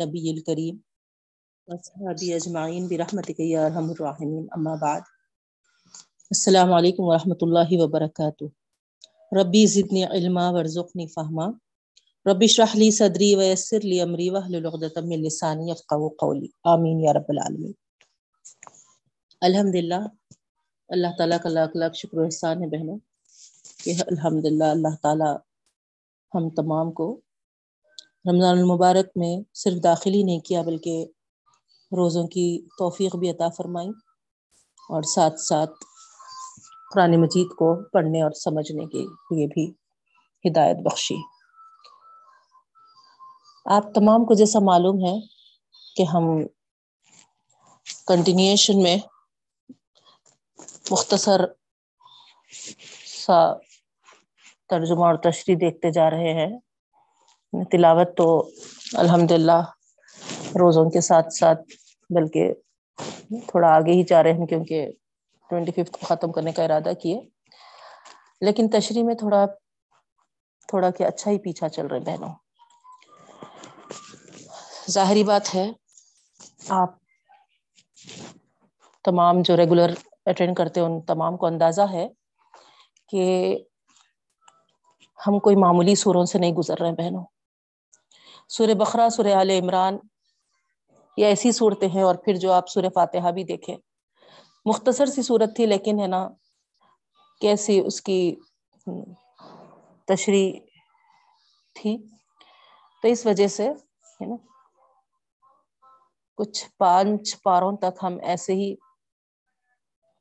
نبی الکریم اصحابی اجمعین برحمتک یا ارحم الراحمین. اما بعد، السلام علیکم ورحمۃ اللہ وبرکاتہ. ربی زدنی علما، ورزقنی فہما. ربی اشرح لی صدری ویسر لی امری واحلل عقدۃ من لسانی یفقهوا قولی. آمین یا رب العالمین. الحمدللہ، اللہ تعالیٰ کا لاکھ لاکھ شکر و احسان ہے بہنوں کہ الحمدللہ اللہ تعالیٰ ہم تمام کو رمضان المبارک میں صرف داخل ہی نہیں کیا، بلکہ روزوں کی توفیق بھی عطا فرمائی اور ساتھ ساتھ قرآن مجید کو پڑھنے اور سمجھنے کے لیے بھی ہدایت بخشی۔ آپ تمام کو جیسا معلوم ہے کہ ہم کنٹینیوشن میں مختصر سا ترجمہ اور تشریح دیکھتے جا رہے ہیں۔ تلاوت تو الحمد للہ روزوں کے ساتھ ساتھ، بلکہ تھوڑا آگے ہی جا رہے ہیں کیونکہ ٹوینٹی ففتھ کو ختم کرنے کا ارادہ کیے۔ لیکن تشریح میں تھوڑا تھوڑا کہ اچھا ہی پیچھا چل رہے بہنوں۔ ظاہری بات ہے، آپ تمام جو ریگولر اٹینڈ کرتے ان تمام کو اندازہ ہے کہ ہم کوئی معمولی سوروں سے نہیں گزر رہے بہنوں۔ سورہ بخرا سورہ عال عمران یہ ایسی صورتیں ہیں اور پھر جو آپ سورہ فاتحہ بھی دیکھیں۔ مختصر سی صورت تھی لیکن ہے نا، کیسی اس کی تشریح تھی۔ تو اس وجہ سے ہے نا، کچھ پانچ پاروں تک ہم ایسے ہی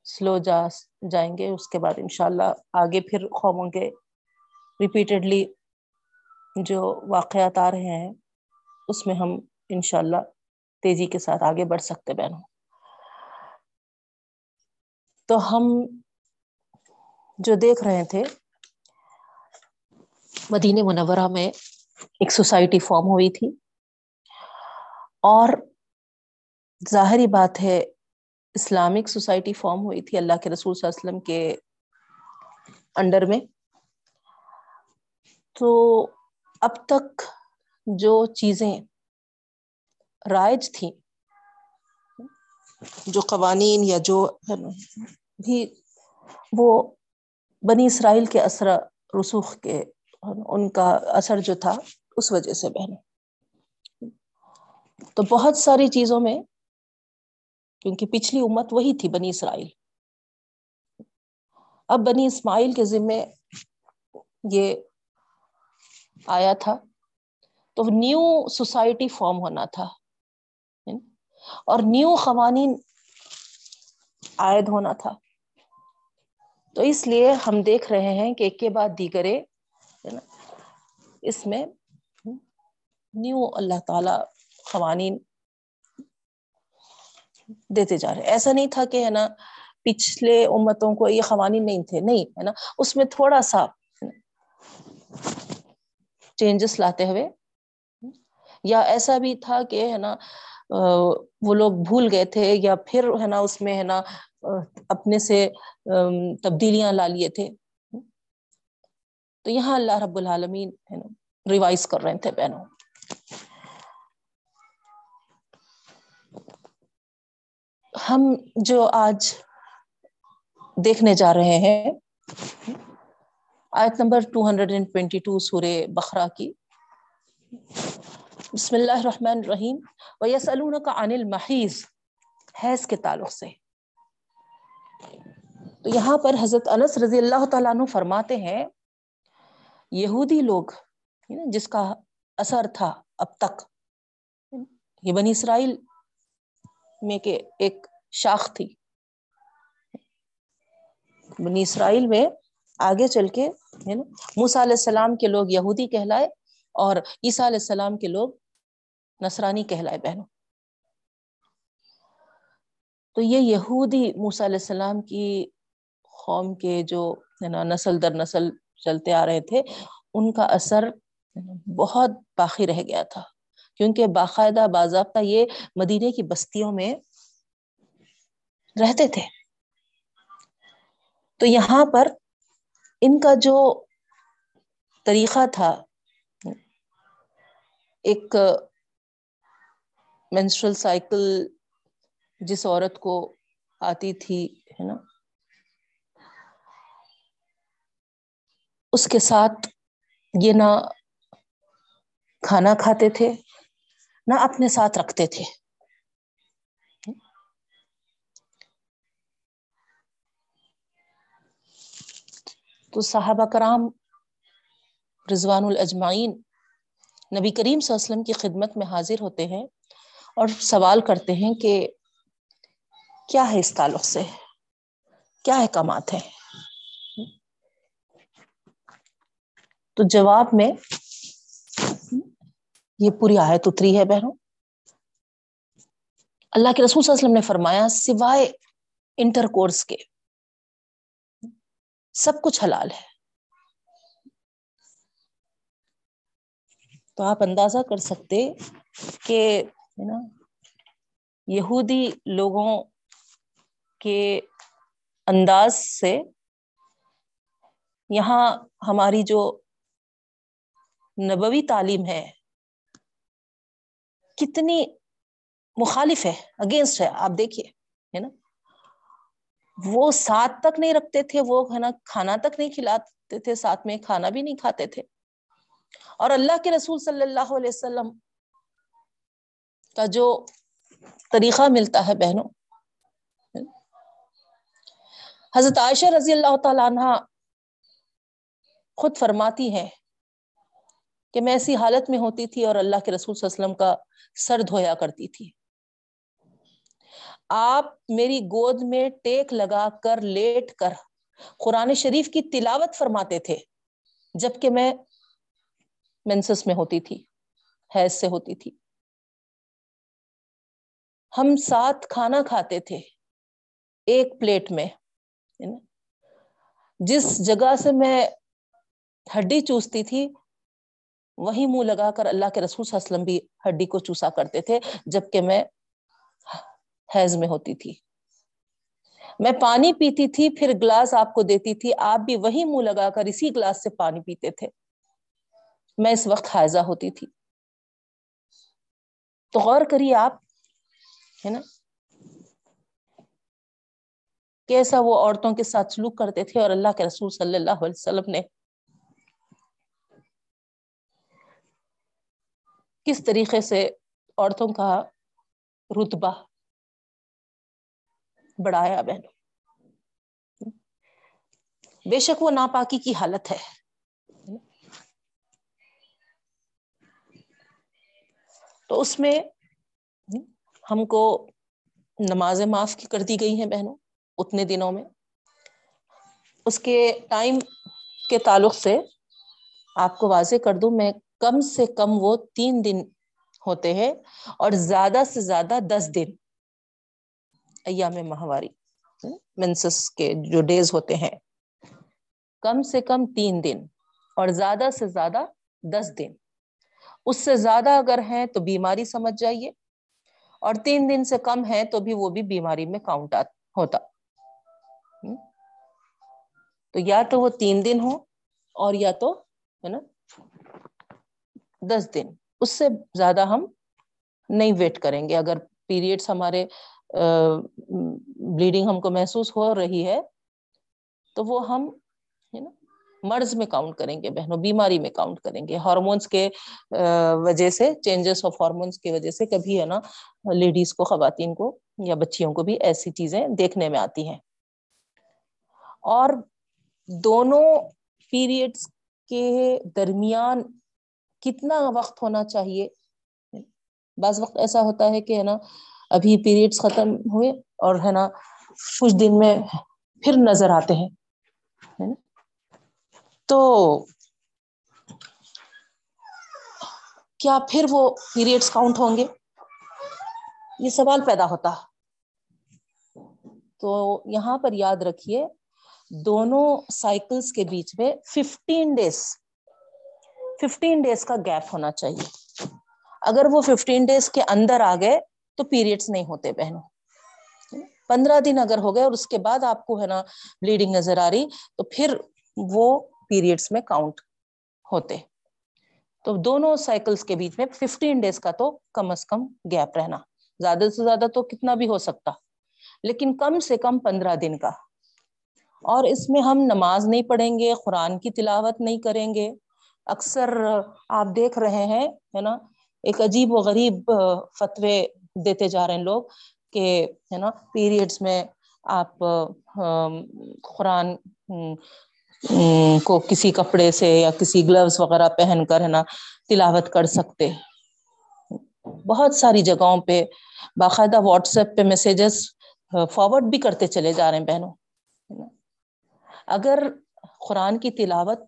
سلو جا، جائیں گے۔ اس کے بعد انشاءاللہ آگے پھر قوموں کے ریپیٹڈلی جو واقعات آ رہے ہیں، اس میں ہم انشاءاللہ تیزی کے ساتھ آگے بڑھ سکتے بہنوں تو ہم جو دیکھ رہے تھے، مدینہ منورہ میں ایک سوسائٹی فارم ہوئی تھی۔ اور ظاہری بات ہے، اسلامک سوسائٹی فارم ہوئی تھی اللہ کے رسول صلی اللہ علیہ وسلم کے انڈر میں۔ تو اب تک جو چیزیں رائج تھیں، جو قوانین یا جو بھی وہ بنی اسرائیل کے اثر رسوخ کے ان کا اثر جو تھا، اس وجہ سے بہن تو بہت ساری چیزوں میں، کیونکہ پچھلی امت وہی تھی بنی اسرائیل۔ اب بنی اسماعیل کے ذمے یہ آیا تھا۔ تو نیو سوسائٹی فارم ہونا تھا۔ اور نیو قوانین عائد ہونا تھا۔ تو اس لیے ہم دیکھ رہے ہیں کہ ایک کے بعد دیگرے اس میں نیو اللہ تعالی قوانین دیتے جا رہے۔ ایسا نہیں تھا کہ، ہے نا، پچھلے امتوں کو یہ قوانین نہیں تھے۔ نہیں، ہے نا، اس میں تھوڑا سا چینجز لاتے ہوئے۔ یا ایسا بھی تھا کہ ہے نا وہ لوگ بھول گئے تھے، یا پھر ہے نا اس میں ہے نا اپنے سے تبدیلیاں لا لیے تھے۔ تو یہاں اللہ رب العالمین ہے نا ریوائز کر رہے تھے بہنوں۔ ہم جو آج دیکھنے جا رہے ہیں آیت نمبر 222 سورہ بخرا کی۔ بسم اللہ الرحمن الرحیم۔ وَيَسْأَلُونَكَ عَنِ الْمَحِيزِ حیض کے تعلق سے۔ تو یہاں پر حضرت انس رضی اللہ تعالیٰ عنہ فرماتے ہیں، یہودی لوگ جس کا اثر تھا اب تک، یہ بنی اسرائیل میں کہ ایک شاخ تھی۔ بنی اسرائیل میں آگے چل کے موسیٰ علیہ السلام کے لوگ یہودی کہلائے اور عیسیٰ علیہ السلام کے لوگ نصرانی کہلائے بہنوں۔ تو یہ یہودی موسیٰ علیہ السلام کی قوم کے جو، ہے نا، نسل در نسل چلتے آ رہے تھے، ان کا اثر بہت باقی رہ گیا تھا۔ کیونکہ باقاعدہ، باضابطہ یہ مدینے کی بستیوں میں رہتے تھے۔ تو یہاں پر ان کا جو طریقہ تھا، ایک مینسٹرل سائیکل جس عورت کو آتی تھی، ہے نا؟ اس کے ساتھ یہ نہ کھانا کھاتے تھے، نہ اپنے ساتھ رکھتے تھے۔ تو صحابہ کرام رضوان الاجمعین نبی کریم صلی اللہ علیہ وسلم کی خدمت میں حاضر ہوتے ہیں اور سوال کرتے ہیں کہ کیا ہے اس تعلق سے؟ کیا احکامات ہیں؟ تو جواب میں یہ پوری آیت اتری ہے بہنوں۔ اللہ کے رسول صلی اللہ علیہ وسلم نے فرمایا، سوائے انٹر کورس کے سب کچھ حلال ہے۔ تو آپ اندازہ کر سکتے کہ نا، یہودی لوگوں کے انداز سے یہاں ہماری جو نبوی تعلیم ہے، کتنی مخالف ہے اگینسٹ ہے۔ آپ دیکھیے، ہے نا وہ ساتھ تک نہیں رکھتے تھے، وہ ہے نا کھانا تک نہیں کھلاتے تھے، ساتھ میں کھانا بھی نہیں کھاتے تھے۔ اور اللہ کے رسول صلی اللہ علیہ وسلم کا جو طریقہ ملتا ہے بہنوں، حضرت عائشہ رضی اللہ تعالیٰ عنہ خود فرماتی ہے کہ میں ایسی حالت میں ہوتی تھی اور اللہ کے رسول صلی اللہ علیہ وسلم کا سر دھویا کرتی تھی۔ آپ میری گود میں ٹیک لگا کر لیٹ کر قرآن شریف کی تلاوت فرماتے تھے، جبکہ میں مینسس میں ہوتی تھی، حیض سے ہوتی تھی۔ ہم ساتھ کھانا کھاتے تھے، ایک پلیٹ میں جس جگہ سے میں ہڈی چوستی تھی، وہی منہ لگا کر اللہ کے رسول صلی اللہ علیہ وسلم بھی ہڈی کو چوسا کرتے تھے، جبکہ میں حیض میں ہوتی تھی۔ میں پانی پیتی تھی، پھر گلاس آپ کو دیتی تھی، آپ بھی وہی منہ لگا کر اسی گلاس سے پانی پیتے تھے۔ میں اس وقت حائزہ ہوتی تھی۔ تو غور کریے آپ، ہے نا؟ کیسا وہ عورتوں کے ساتھ سلوک کرتے تھے اور اللہ کے رسول صلی اللہ علیہ وسلم نے کس طریقے سے عورتوں کا رتبہ بڑھایا بہن۔ بے شک وہ ناپاکی کی حالت ہے۔ تو اس میں ہم کو نمازیں معاف کی کر دی گئی ہیں بہنوں، اتنے دنوں میں۔ اس کے ٹائم کے تعلق سے آپ کو واضح کر دوں، میں کم سے کم وہ تین دن ہوتے ہیں اور زیادہ سے زیادہ دس دن۔ ایام ماہواری منسس کے جو ڈیز ہوتے ہیں، کم سے کم تین دن اور زیادہ سے زیادہ دس دن۔ اس سے زیادہ اگر ہیں تو بیماری سمجھ جائیے، اور تین دن سے کم ہے تو بھی وہ بھی بیماری میں کاؤنٹ ہوتا۔ تو یا تو وہ تین دن ہو اور یا تو، ہے نا، دس دن۔ اس سے زیادہ ہم نہیں ویٹ کریں گے۔ اگر پیریڈس ہمارے بلیڈنگ ہم کو محسوس ہو رہی ہے، تو وہ ہم ہے نا مرض میں کاؤنٹ کریں گے، بہنوں، بیماری میں کاؤنٹ کریں گے۔ ہارمونس کے وجہ سے چینجز آف ہارمونس کی وجہ سے کبھی، ہے نا لیڈیز کو، خواتین کو یا بچیوں کو بھی ایسی چیزیں دیکھنے میں آتی ہیں۔ اور دونوں پیریڈس کے درمیان کتنا وقت ہونا چاہیے؟ بعض وقت ایسا ہوتا ہے کہ، ہے نا ابھی پیریڈس ختم ہوئے اور ہے نا کچھ دن میں پھر نظر آتے ہیں تو کیا پھر وہ پیریڈس کاؤنٹ ہوں گے؟ یہ سوال پیدا ہوتا۔ تو یہاں پر یاد رکھیے، دونوں سائیکلس کے بیچ میں ففٹین ڈیز ففٹین ڈیز کا گیپ ہونا چاہیے۔ اگر وہ ففٹین ڈیز کے اندر آ گئے تو پیریڈس نہیں ہوتے بہنوں۔ پندرہ دن اگر ہو گئے اور اس کے بعد آپ کو ہے نا بلیڈنگ نظر آ رہی، تو پھر وہ پیریڈس میں کاؤنٹ ہوتے۔ تو دونوں سائیکلز کے بیچ میں ففٹین ڈیز کا تو کم از کم گیپ رہنا۔ زیادہ سے زیادہ تو کتنا بھی ہو سکتا، لیکن کم سے کم پندرہ دن کا۔ اور اس میں ہم نماز نہیں پڑھیں گے، قرآن کی تلاوت نہیں کریں گے۔ اکثر آپ دیکھ رہے ہیں، ہے نا، ایک عجیب و غریب فتوے دیتے جا رہے ہیں لوگ کہ ہے نا پیریڈس میں آپ قرآن کو کسی کپڑے سے یا کسی گلوز وغیرہ پہن کر، ہے نا، تلاوت کر سکتے بہت ساری جگہوں پہ باقاعدہ واٹس ایپ پہ میسیجز فارورڈ بھی کرتے چلے جا رہے ہیں بہنوں اگر قرآن کی تلاوت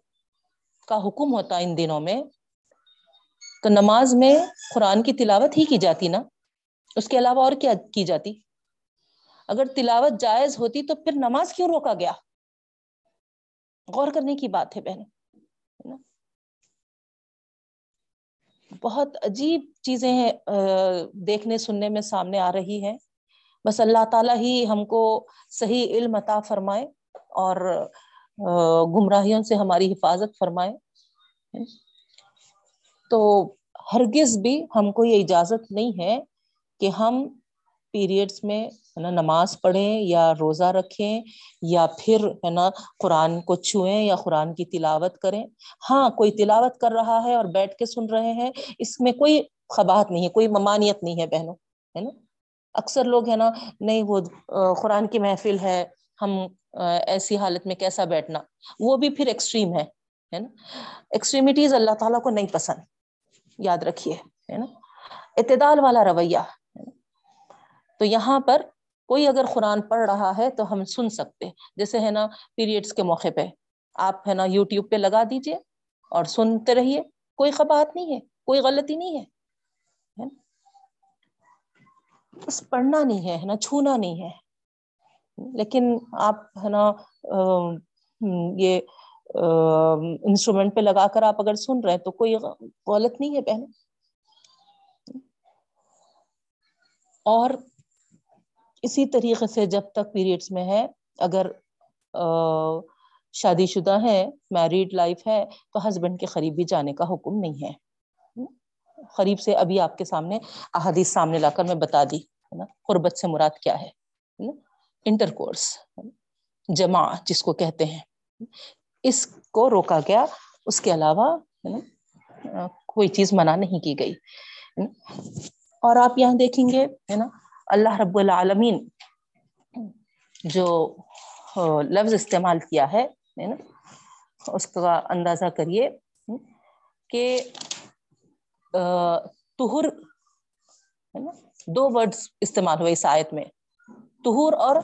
کا حکم ہوتا ان دنوں میں، تو نماز میں قرآن کی تلاوت ہی کی جاتی نا۔ اس کے علاوہ اور کیا کی جاتی؟ اگر تلاوت جائز ہوتی تو پھر نماز کیوں روکا گیا؟ غور کرنے کی بات ہے بہن بہت عجیب چیزیں ہیں دیکھنے سننے میں سامنے آ رہی ہیں۔ بس اللہ تعالیٰ ہی ہم کو صحیح علم عطا فرمائے اور گمراہیوں سے ہماری حفاظت فرمائے تو ہرگز بھی ہم کو یہ اجازت نہیں ہے کہ ہم پیریڈس میں، ہے نا، نماز پڑھیں یا روزہ رکھیں یا پھر، ہے نا، قرآن کو چھوئیں یا قرآن کی تلاوت کریں۔ ہاں کوئی تلاوت کر رہا ہے اور بیٹھ کے سن رہے ہیں، اس میں کوئی خباہت نہیں ہے، کوئی ممانعت نہیں ہے بہنوں، ہے نا۔ اکثر لوگ، ہے نا، نہیں، وہ قرآن کی محفل ہے، ہم ایسی حالت میں کیسا بیٹھنا۔ وہ بھی پھر ایکسٹریم ہے نا۔ ایکسٹریمٹیز اللہ تعالیٰ کو نہیں پسند، یاد رکھیے، ہے نا۔ اعتدال والا رویہ۔ تو یہاں پر کوئی اگر قرآن پڑھ رہا ہے تو ہم سن سکتے جیسے ہے نا پیریڈس کے موقع پہ، آپ ہے نا یوٹیوب پہ لگا دیجیے اور سنتے رہیے۔ کوئی خبات نہیں ہے، کوئی غلطی نہیں ہے بس پڑھنا نہیں ہے نا؟ چھونا نہیں ہے۔ لیکن آپ ہے نا یہ انسٹرومنٹ پہ لگا کر آپ اگر سن رہے ہیں تو کوئی غلط نہیں ہے پہنے اور اسی طریقے سے جب تک پیریڈس میں ہے، اگر شادی شدہ ہے میریڈ لائف ہے، تو ہسبینڈ کے قریب بھی جانے کا حکم نہیں ہے۔ قریب سے ابھی آپ کے سامنے احادیث سامنے لا کر میں بتا دی، ہے نا؟ قربت سے مراد کیا ہے؟ انٹر کورس جمع جس کو کہتے ہیں۔ اس کو روکا گیا، اس کے علاوہ کوئی چیز منع نہیں کی گئی اور آپ یہاں دیکھیں گے، ہے نا؟ اللہ رب العالمین جو لفظ استعمال کیا ہے نا؟ اس کا اندازہ کریے کہ تہر ہے نا؟ دو ورڈز استعمال ہوئے اس آیت میں تہور اور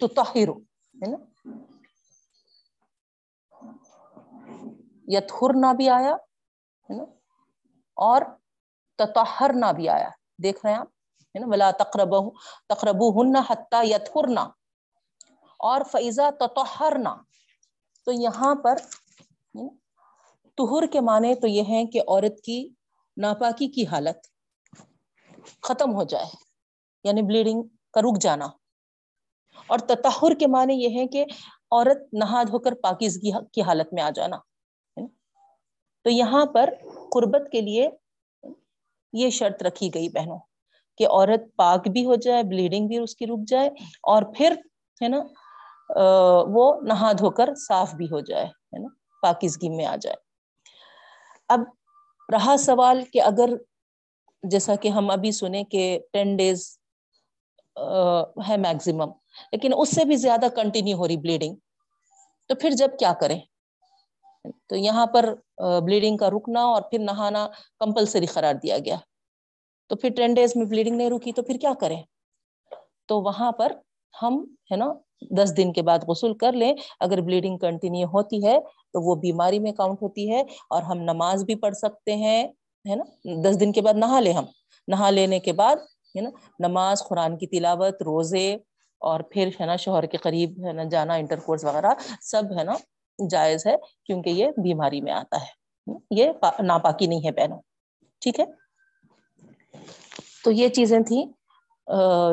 تطہر، ہے نا؟ یتہرنا بھی آیا، ہے نا؟ اور تطہرنا بھی آیا، دیکھ رہے ہیں آپ؟ ہے نا، ولا تقرب تقربو ہن حتیٰ یتہرنا اور فیضا تطہرنا تو یہاں پر تہر کے معنی تو یہ ہے کہ عورت کی ناپاکی کی حالت ختم ہو جائے یعنی بلیڈنگ کا رک جانا۔ اور تطہر کے معنی یہ ہے کہ عورت نہا دھو کر پاکیزگی کی حالت میں آ جانا تو یہاں پر قربت کے لیے یہ شرط رکھی گئی بہنوں۔ کہ عورت پاک بھی ہو جائے بلیڈنگ بھی اس کی رک جائے اور پھر ہے نا وہ نہا دھو کر صاف بھی ہو جائے، ہے نا، پاکیزگی میں آ جائے۔ اب رہا سوال کہ اگر جیسا کہ ہم ابھی سنیں کہ ٹین ڈیز ہے میکزیمم لیکن اس سے بھی زیادہ کنٹینیو ہو رہی بلیڈنگ تو پھر جب کیا کریں؟ تو یہاں پر بلیڈنگ کا رکنا اور پھر نہانا کمپلسری قرار دیا گیا۔ تو پھر ٹین ڈیز میں بلیڈنگ نہیں رکی تو پھر کیا کریں؟ تو وہاں پر ہم، ہے نا، دس دن کے بعد غسل کر لیں۔ اگر بلیڈنگ کنٹینیو ہوتی ہے تو وہ بیماری میں کاؤنٹ ہوتی ہے اور ہم نماز بھی پڑھ سکتے ہیں، ہے نا۔ دس دن کے بعد نہا لیں ہم۔ نہا لینے کے بعد، ہے نا، نماز، قرآن کی تلاوت، روزے اور پھر، ہے نا، شوہر کے قریب، ہے نا، جانا انٹر کورس وغیرہ، سب، ہے نا، جائز ہے کیونکہ یہ بیماری میں آتا ہے۔ یہ ناپاکی نہیں ہے بہنوں۔ ٹھیک ہے؟ تو یہ چیزیں تھیں۔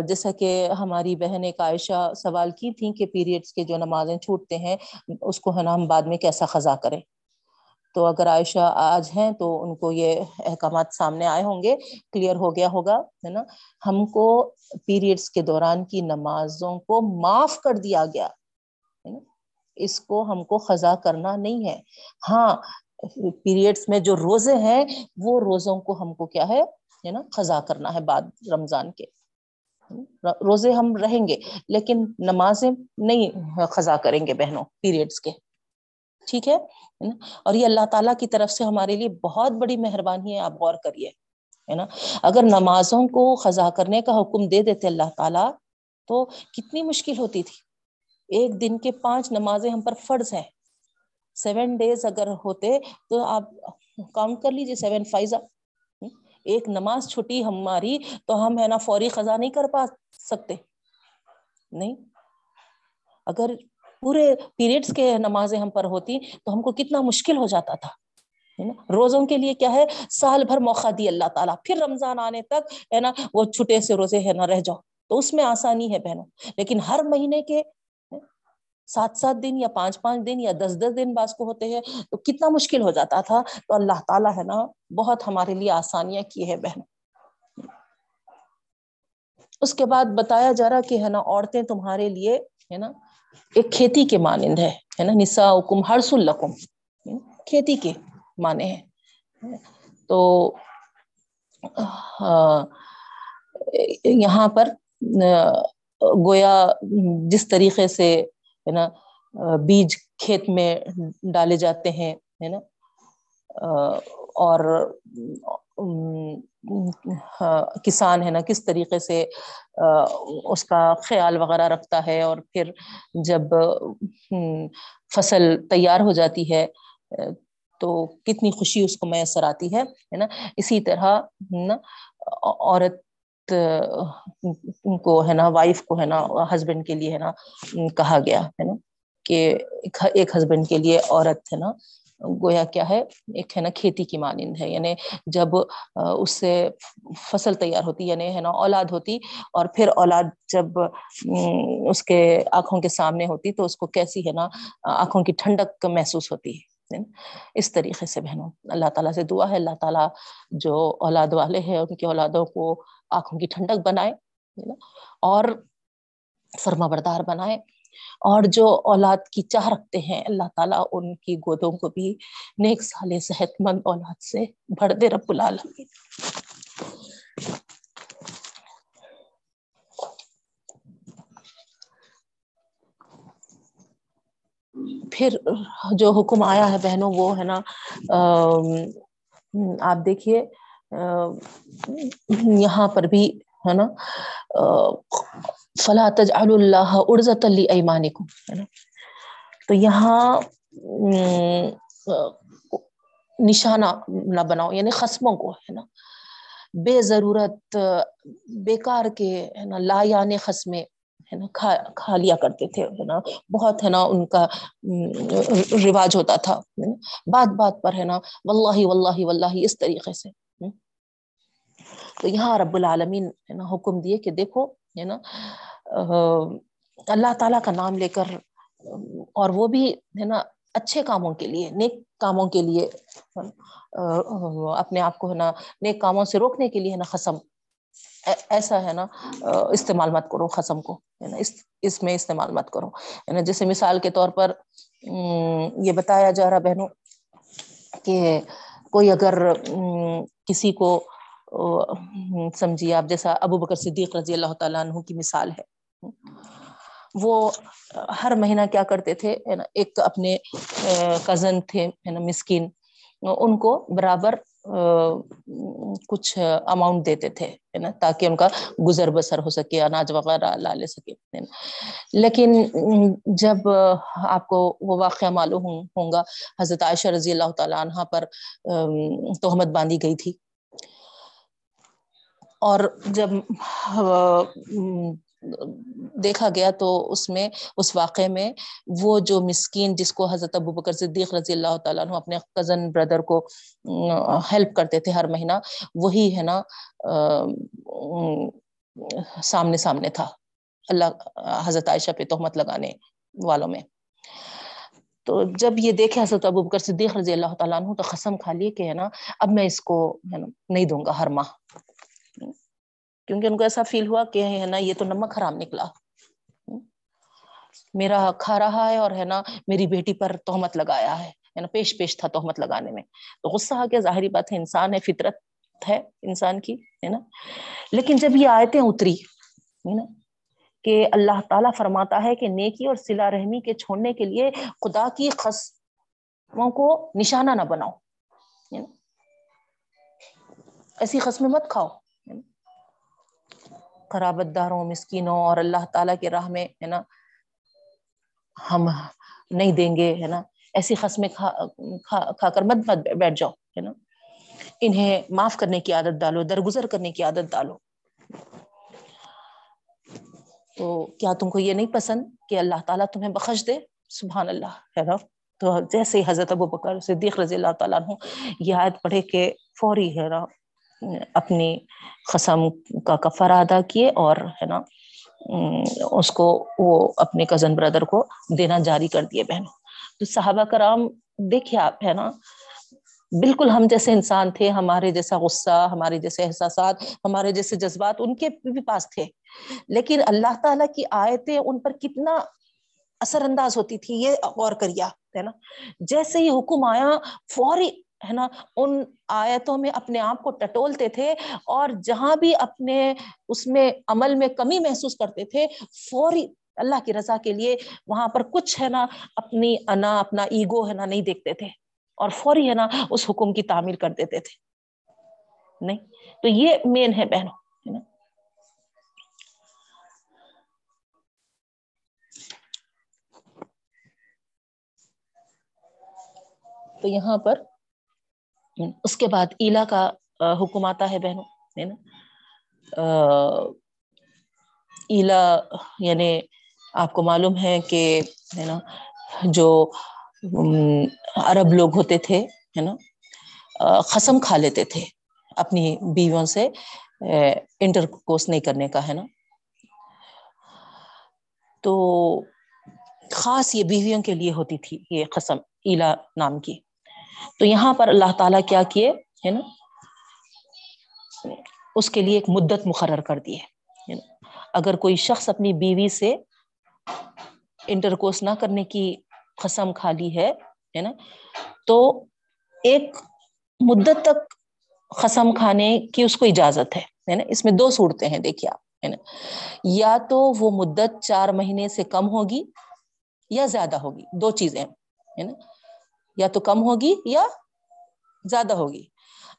جیسا کہ ہماری بہن ایک عائشہ سوال کی تھیں کہ پیریڈس کے جو نمازیں چھوٹتے ہیں، اس کو ہے نا ہم بعد میں کیسا خزا کریں۔ تو اگر عائشہ آج ہیں تو ان کو یہ احکامات سامنے آئے ہوں گے کلیئر ہو گیا ہوگا، ہے نا۔ ہم کو پیریڈس کے دوران کی نمازوں کو معاف کر دیا گیا اس کو ہم کو خزا کرنا نہیں ہے۔ ہاں پیریڈس میں جو روزے ہیں، وہ روزوں کو ہم کو کیا ہے؟ نا خزا کرنا ہے بعد رمضان کے۔ روزے ہم رہیں گے، لیکن نمازیں نہیں خزا کریں گے بہنوں پیریڈس کے۔ ٹھیک ہے؟ اور یہ اللہ تعالیٰ کی طرف سے ہمارے لیے بہت بڑی مہربانی ہے، آپ غور کریے۔ ہے نا؟ اگر نمازوں کو خزا کرنے کا حکم دے دیتے اللہ تعالیٰ، تو کتنی مشکل ہوتی تھی۔ ایک دن کے پانچ نمازیں ہم پر فرض ہیں۔ سیون ڈیز اگر ہوتے تو آپ کاؤنٹ کر لیجیے سیون فائزہ ایک نماز چھٹی ہماری تو ہم ہے نا فوری خزا نہیں کر پا سکتے۔ نہیں۔ اگر پورے پیریڈس کے نمازیں ہم پر ہوتی تو ہم کو کتنا مشکل ہو جاتا تھا۔ روزوں کے لیے کیا ہے؟ سال بھر موقع دی اللہ تعالیٰ۔ پھر رمضان آنے تک ہے نا وہ چھٹے سے روزے ہے نا رہ جاؤ۔ تو اس میں آسانی ہے بہنوں۔ لیکن ہر مہینے کے سات سات دن یا پانچ پانچ دن یا دس دس دن بعض کو ہوتے ہیں، تو کتنا مشکل ہو جاتا تھا۔ تو اللہ تعالیٰ ہے نا، بہت ہمارے لیے آسانیاں کی ہے بہن۔ اس کے بعد بتایا جا رہا کہ ہے نا، عورتیں تمہارے لیے ہے نا، ایک کھیتی کے مانند ہے۔ نا نسا حکم ہرس القم کھیتی کے معنی ہیں تو یہاں پر گویا جس طریقے سے ہے نا بیج کھیت میں ڈالے جاتے ہیں، ہے نا اور ہاں، کسان ہے نا، کس طریقے سے اس کا خیال وغیرہ رکھتا ہے اور پھر جب فصل تیار ہو جاتی ہے تو کتنی خوشی اس کو میسر آتی ہے نا، اسی طرح نا، عورت کو ہے نا وائف کو ہے نا ہسبینڈ کے لیے ہے نا کہا گیا ہے نا کہ ایک ہسبینڈ کے لیے عورت ہے نا، گویا کیا ہے، ایک ہے نا کھیتی کی مانند ہے یعنی جب اس سے فصل تیار ہوتی یعنی ہے نا اولاد ہوتی اور پھر اولاد جب اس کے آنکھوں کے سامنے ہوتی تو اس کو کیسی ہے نا، آنکھوں کی ٹھنڈک محسوس ہوتی ہے اس طریقے سے بہنوں، اللہ تعالیٰ سے دعا ہے، اللہ تعالیٰ جو اولاد والے ہیں، ان کی اولادوں کو آنکھوں کی ٹھنڈک بنائے اور فرما بردار بنائے۔ اور جو اولاد کی چاہ رکھتے ہیں، اللہ تعالیٰ ان کی گودوں کو بھی نیک سال صحت مند اولاد سے بھر دے، رب العالمین۔ پھر جو حکم آیا ہے بہنوں، وہ ہے نا آپ دیکھیے یہاں پر بھی ہے نا فلاں تجعلوا اللہ عرضۃ لایمانکم ہے نا۔ تو یہاں نشانہ نہ بناؤ یعنی خصموں کو ہے نا۔ بے ضرورت، بیکار کے ہے نا لا یعنی خسمے ہے نا، کھا کھا لیا کرتے تھے ہے نا۔ بہت ہے نا، ان کا رواج ہوتا تھا۔ بات بات پر ہے نا واللہ واللہ واللہ اس طریقے سے۔ تو یہاں رب العالمین ہے نا حکم دیے کہ دیکھو، ہے نا اللہ تعالیٰ کا نام لے کر، اور وہ بھی ہے نا اچھے کاموں کے لیے، نیک کاموں کے لیے اپنے آپ کو ہے نا نیک کاموں سے روکنے کے لیے ہے نا خسم ایسا ہے نا استعمال مت کرو خسم کو، ہے نا، اس اس میں استعمال مت کرو، ہے نا، جیسے مثال کے طور پر یہ بتایا جا رہا بہنوں کہ کوئی اگر کسی کو سمجھیے آپ جیسا ابو بکر صدیق رضی اللہ تعالیٰ عنہ کی مثال ہے۔ وہ ہر مہینہ کیا کرتے تھے ایک اپنے کزن تھے مسکین، ان کو برابر کچھ اماؤنٹ دیتے تھے، ہے نا، تاکہ ان کا گزر بسر ہو سکے، اناج وغیرہ لا لے سکے لیکن جب آپ کو وہ واقعہ معلوم ہوں گا، حضرت عائشہ رضی اللہ تعالی عنہ پر تہمت باندھی گئی تھی۔ اور جب دیکھا گیا تو اس میں، اس واقعے میں وہ جو مسکین جس کو حضرت ابو بکر صدیق رضی اللہ تعالیٰ عنہ اپنے کزن بردر کو ہیلپ کرتے تھے ہر مہینہ، وہی ہے نا سامنے سامنے تھا۔ اللہ، حضرت عائشہ پہ تہمت لگانے والوں میں۔ تو جب یہ دیکھے حضرت ابو بکر صدیق رضی اللہ تعالیٰ عنہ تو قسم کھا لیے کہ ہے نا، اب میں اس کو ہے نا، نہیں دوں گا ہر ماہ۔ کیونکہ ان کو ایسا فیل ہوا کہ ہے نا یہ تو نمک حرام نکلا۔ میرا کھا رہا ہے اور ہے نا میری بیٹی پر تہمت لگایا ہے۔ نا پیش پیش تھا تہمت لگانے میں۔ تو غصہ آ گیا۔ ظاہری بات ہے انسان ہے، فطرت ہے انسان کی، ہے نا۔ لیکن جب یہ آیتیں اتری، ہے نا، کہ اللہ تعالیٰ فرماتا ہے کہ نیکی اور سلا رحمی کے چھوڑنے کے لیے خدا کی خسموں کو نشانہ نہ بناؤ ایسی قسمیں مت کھاؤ۔ خرابت داروں، مسکینوں اور اللہ تعالیٰ کے راہ میں، ہے نا، ہم نہیں دیں گے، ہے نا، ایسی قسمیں کھا کر مت مت بیٹھ جاؤ، ہے نا۔ انہیں معاف کرنے کی عادت ڈالو، درگزر کرنے کی عادت ڈالو۔ تو کیا تم کو یہ نہیں پسند کہ اللہ تعالیٰ تمہیں بخش دے؟ سبحان اللہ، ہے نا۔ تو جیسے ہی حضرت ابو بکر صدیق رضی اللہ تعالیٰ عنہ یہ آیت پڑھے کہ فوری، ہے نا اپنی قسم کا کفر ادا کیے اور ہے نا اس کو وہ اپنے کزن بردر کو دینا جاری کر دیے بہنوں۔ تو صحابہ کرام، دیکھیے آپ، ہے نا، بالکل ہم جیسے انسان تھے، ہمارے جیسا غصہ، ہمارے جیسے احساسات، ہمارے جیسے جذبات ان کے بھی پاس تھے۔ لیکن اللہ تعالیٰ کی آیتیں ان پر کتنا اثر انداز ہوتی تھی یہ غور کریا ہے نا۔ جیسے ہی حکم آیا، فوری ہے نا، ان آیتوں میں اپنے آپ کو ٹٹولتے تھے اور جہاں بھی اپنے اس میں عمل میں کمی محسوس کرتے تھے، فوری اللہ کی رضا کے لیے وہاں پر کچھ ہے نا، اپنی انا، اپنا ایگو ہے نا، نہیں دیکھتے تھے اور فوری ہے نا، اس حکم کی تعمیر کر دیتے تھے۔ نہیں، تو یہ مین ہے بہنوں تو یہاں پر اس کے بعد ایلا کا حکم آتا ہے بہنوں، ہے نا؟ ایلا یعنی آپ کو معلوم ہے کہ، ہے نا، جو عرب لوگ ہوتے تھے، ہے نا قسم کھا لیتے تھے اپنی بیویوں سے انٹر کورس نہیں کرنے کا، ہے نا؟ تو خاص یہ بیویوں کے لیے ہوتی تھی یہ قسم ایلا نام کی۔ تو یہاں پر اللہ تعالیٰ کیا کیے ہے نا؟ اس کے لیے ایک مدت مقرر کر دی ہے اگر کوئی شخص اپنی بیوی سے انٹر کورس نہ کرنے کی قسم کھا لی ہے نا؟ تو ایک مدت تک قسم کھانے کی اس کو اجازت ہے نا؟ اس میں دو صورتیں ہیں، دیکھیے آپ، ہے نا؟ یا تو وہ مدت چار مہینے سے کم ہوگی یا زیادہ ہوگی، دو چیزیں ہے نا؟ یا تو کم ہوگی یا زیادہ ہوگی۔